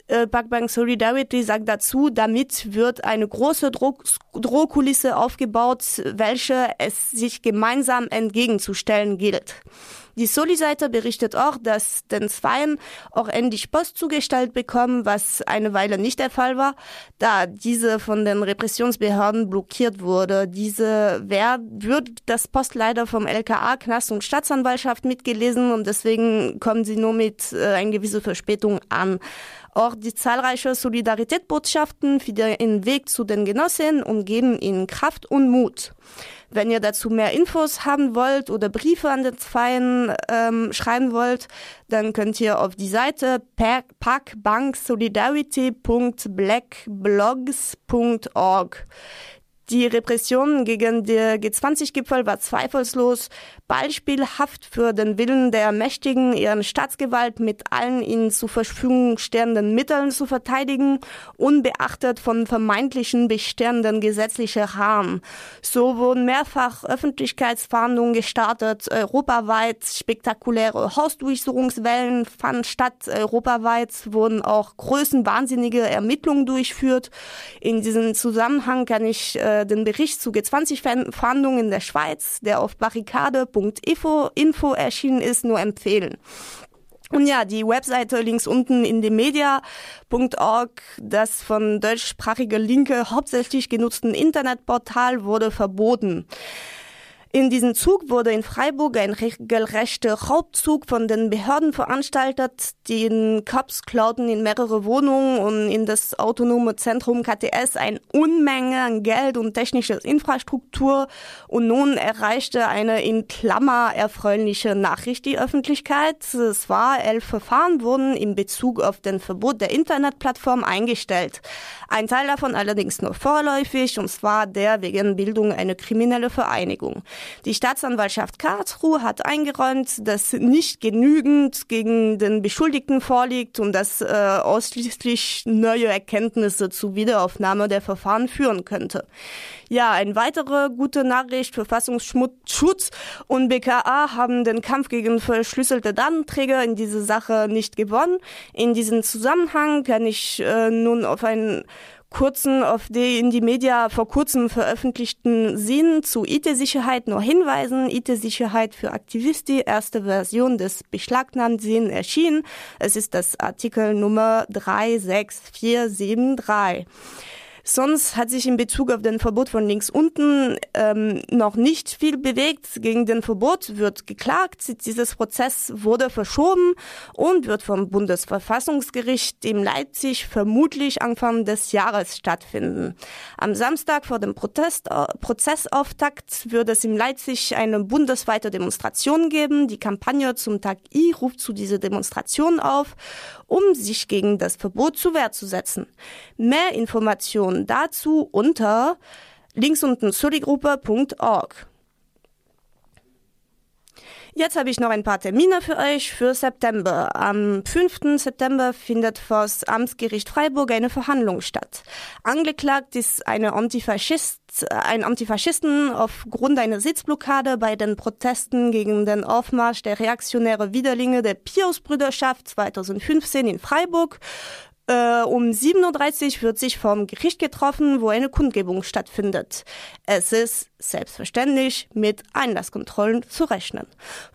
äh, Parkbank Solidarity sagt dazu, damit wird eine große Droh Drohkulisse aufgebaut, welche es sich gemeinsam entgegenzustellen gilt. Die Soli-Seite berichtet auch, dass den Zweien auch endlich Post zugestellt bekommen, was eine Weile nicht der Fall war, da diese von den Repressionsbehörden blockiert wurde. Diese wer wird das Post leider vom LKA, Knast und Staatsanwaltschaft mitgelesen und deswegen kommen sie nur mit äh, einer gewissen Verspätung an. Auch die zahlreichen Solidaritätsbotschaften für den Weg zu den Genossinnen und geben ihnen Kraft und Mut. Wenn ihr dazu mehr Infos haben wollt oder Briefe an den Verein ähm, schreiben wollt, dann könnt ihr auf die Seite packbanksolidarity.blackblogs.org die Repression gegen den G20-Gipfel war zweifellos beispielhaft für den Willen der Mächtigen, ihren Staatsgewalt mit allen ihnen zur Verfügung stehenden Mitteln zu verteidigen, unbeachtet von vermeintlichen bestehenden gesetzlichen Rahmen. So wurden mehrfach Öffentlichkeitsfahndungen gestartet, europaweit spektakuläre Hausdurchsuchungswellen fanden statt, europaweit wurden auch größenwahnsinnige Ermittlungen durchführt. In diesem Zusammenhang kann ich äh, den Bericht zu G20-Verhandlungen in der Schweiz, der auf barrikade.info Info erschienen ist, nur empfehlen. Und ja, die Webseite links unten in dem media.org, das von deutschsprachiger Linke hauptsächlich genutzten Internetportal, wurde verboten. In diesem Zug wurde in Freiburg ein regelrechter Raubzug von den Behörden veranstaltet. Die Cops klauten in mehrere Wohnungen und in das autonome Zentrum KTS ein Unmenge an Geld und technischer Infrastruktur. Und nun erreichte eine in Klammer erfreuliche Nachricht die Öffentlichkeit. Es war, elf Verfahren wurden in Bezug auf den Verbot der Internetplattform eingestellt. Ein Teil davon allerdings nur vorläufig, und zwar der wegen Bildung eine kriminelle Vereinigung. Die Staatsanwaltschaft Karlsruhe hat eingeräumt, dass nicht genügend gegen den Beschuldigten vorliegt und dass äh, ausschließlich neue Erkenntnisse zur Wiederaufnahme der Verfahren führen könnte. Ja, eine weitere gute Nachricht, Verfassungsschutz und BKA haben den Kampf gegen verschlüsselte Datenträger in dieser Sache nicht gewonnen. In diesem Zusammenhang kann ich äh, nun auf einen kurzen auf die in die Media vor kurzem veröffentlichten Sinn zu IT-Sicherheit nur hinweisen. IT-Sicherheit für Aktivisti, erste Version des beschlagnahmten Sinn erschienen. Es ist das Artikel Nummer 36473. Sonst hat sich in Bezug auf den Verbot von links unten ähm, noch nicht viel bewegt. Gegen den Verbot wird geklagt. Dieses Prozess wurde verschoben und wird vom Bundesverfassungsgericht in Leipzig vermutlich Anfang des Jahres stattfinden. Am Samstag vor dem Protest, äh, Prozessauftakt wird es in Leipzig eine bundesweite Demonstration geben. Die Kampagne zum Tag I ruft zu dieser Demonstration auf, um sich gegen das Verbot zu Wehr zu setzen. Mehr Informationen Informationen dazu unter links unten soligruppe.org. Jetzt habe ich noch ein paar Termine für euch für September. Am 5. September findet vor das Amtsgericht Freiburg eine Verhandlung statt. Angeklagt ist eine Antifaschist, ein Antifaschisten aufgrund einer Sitzblockade bei den Protesten gegen den Aufmarsch der reaktionäre Widerlinge der Pius-Brüderschaft 2015 in Freiburg. Äh, um 7.30 Uhr wird sich vom Gericht getroffen, wo eine Kundgebung stattfindet. Es ist selbstverständlich mit Einlasskontrollen zu rechnen.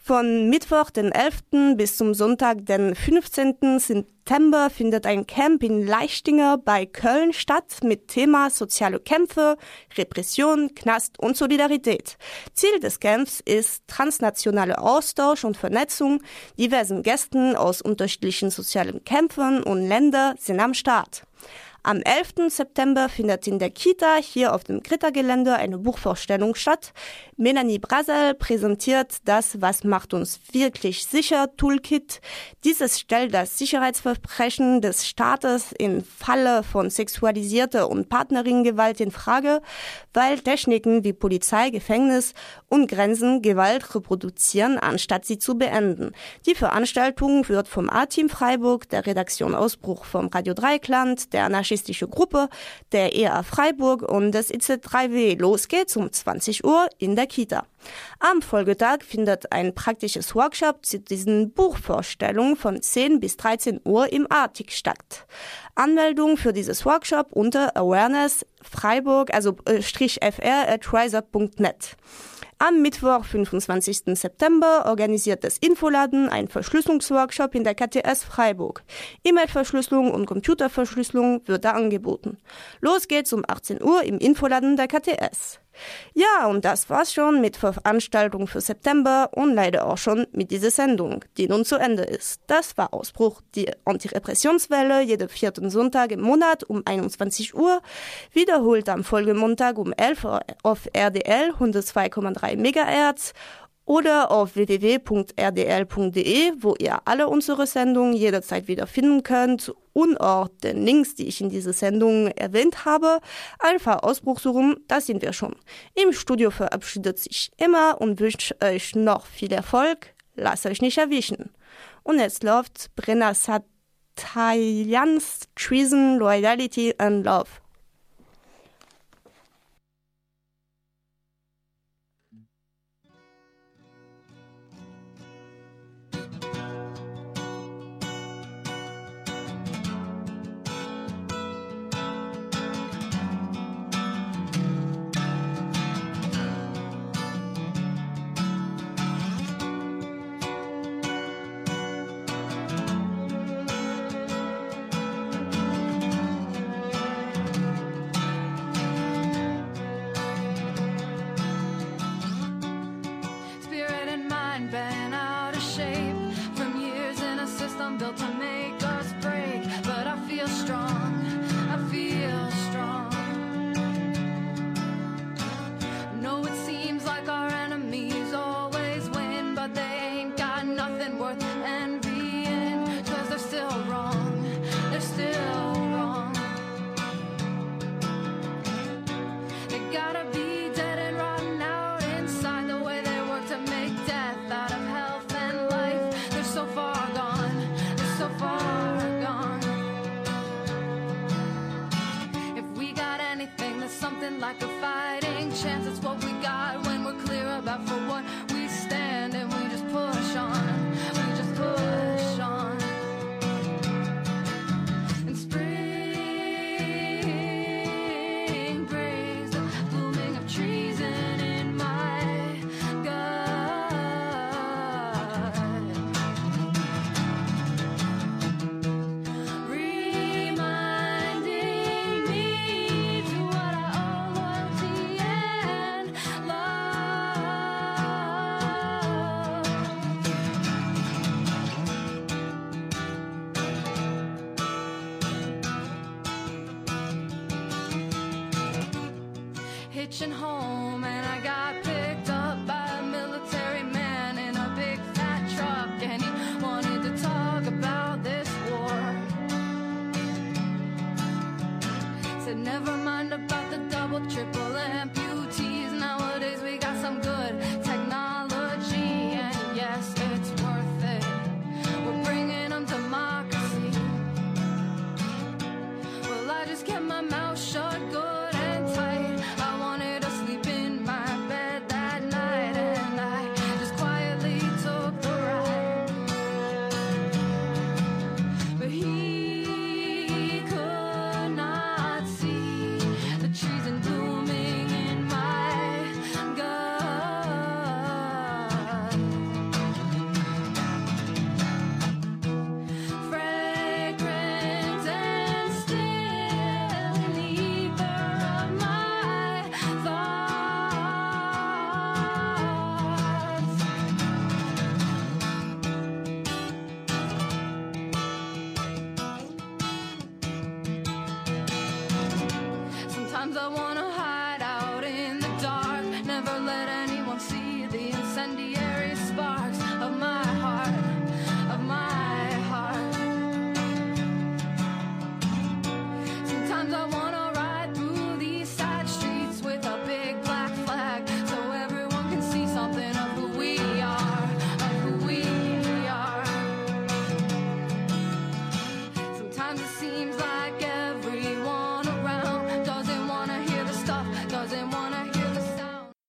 Von Mittwoch, den 11. bis zum Sonntag, den 15. September findet ein Camp in Leichtinger bei Köln statt mit Thema soziale Kämpfe, Repression, Knast und Solidarität. Ziel des Camps ist transnationale Austausch und Vernetzung. Diversen Gästen aus unterschiedlichen sozialen Kämpfen und Ländern sind am Start. Am 11. September findet in der Kita hier auf dem Krita-Gelände eine Buchvorstellung statt. Melanie Brasel präsentiert das Was macht uns wirklich sicher Toolkit. Dieses stellt das Sicherheitsversprechen des Staates im Falle von sexualisierter und Partnerinnengewalt in Frage, weil Techniken wie Polizei, Gefängnis und Grenzen Gewalt reproduzieren, anstatt sie zu beenden. Die Veranstaltung wird vom A-Team Freiburg, der Redaktion Ausbruch vom Radio Dreikland, der anarchistische Gruppe, der EA Freiburg und des IZ3W losgeht um 20 Uhr in der Kita. Am Folgetag findet ein praktisches Workshop zu diesen Buchvorstellungen von 10 bis 13 Uhr im Artik statt. Anmeldung für dieses Workshop unter Awareness Freiburg, also äh, fr at riser.net. Am Mittwoch, 25. September, organisiert das Infoladen ein Verschlüsselungsworkshop in der KTS Freiburg. E-Mail-Verschlüsselung und Computerverschlüsselung wird da angeboten. Los geht's um 18 Uhr im Infoladen der KTS. Ja, und das war's schon mit Veranstaltungen für September und leider auch schon mit dieser Sendung, die nun zu Ende ist. Das war Ausbruch, die Antirepressionswelle, jeden vierten Sonntag im Monat um 21 Uhr, wiederholt am Folgemontag um 11 Uhr auf RDL 102,3 MHz oder auf www.rdl.de, wo ihr alle unsere Sendungen jederzeit wieder finden könnt und auch den Links, die ich in dieser Sendung erwähnt habe, einfach Ausbruch suchen, da sind wir schon. Im Studio verabschiedet sich immer und wünscht euch noch viel Erfolg. Lasst euch nicht erwischen. Und jetzt läuft Brenner Satayans Treason, Loyalty and Love. kitchen home.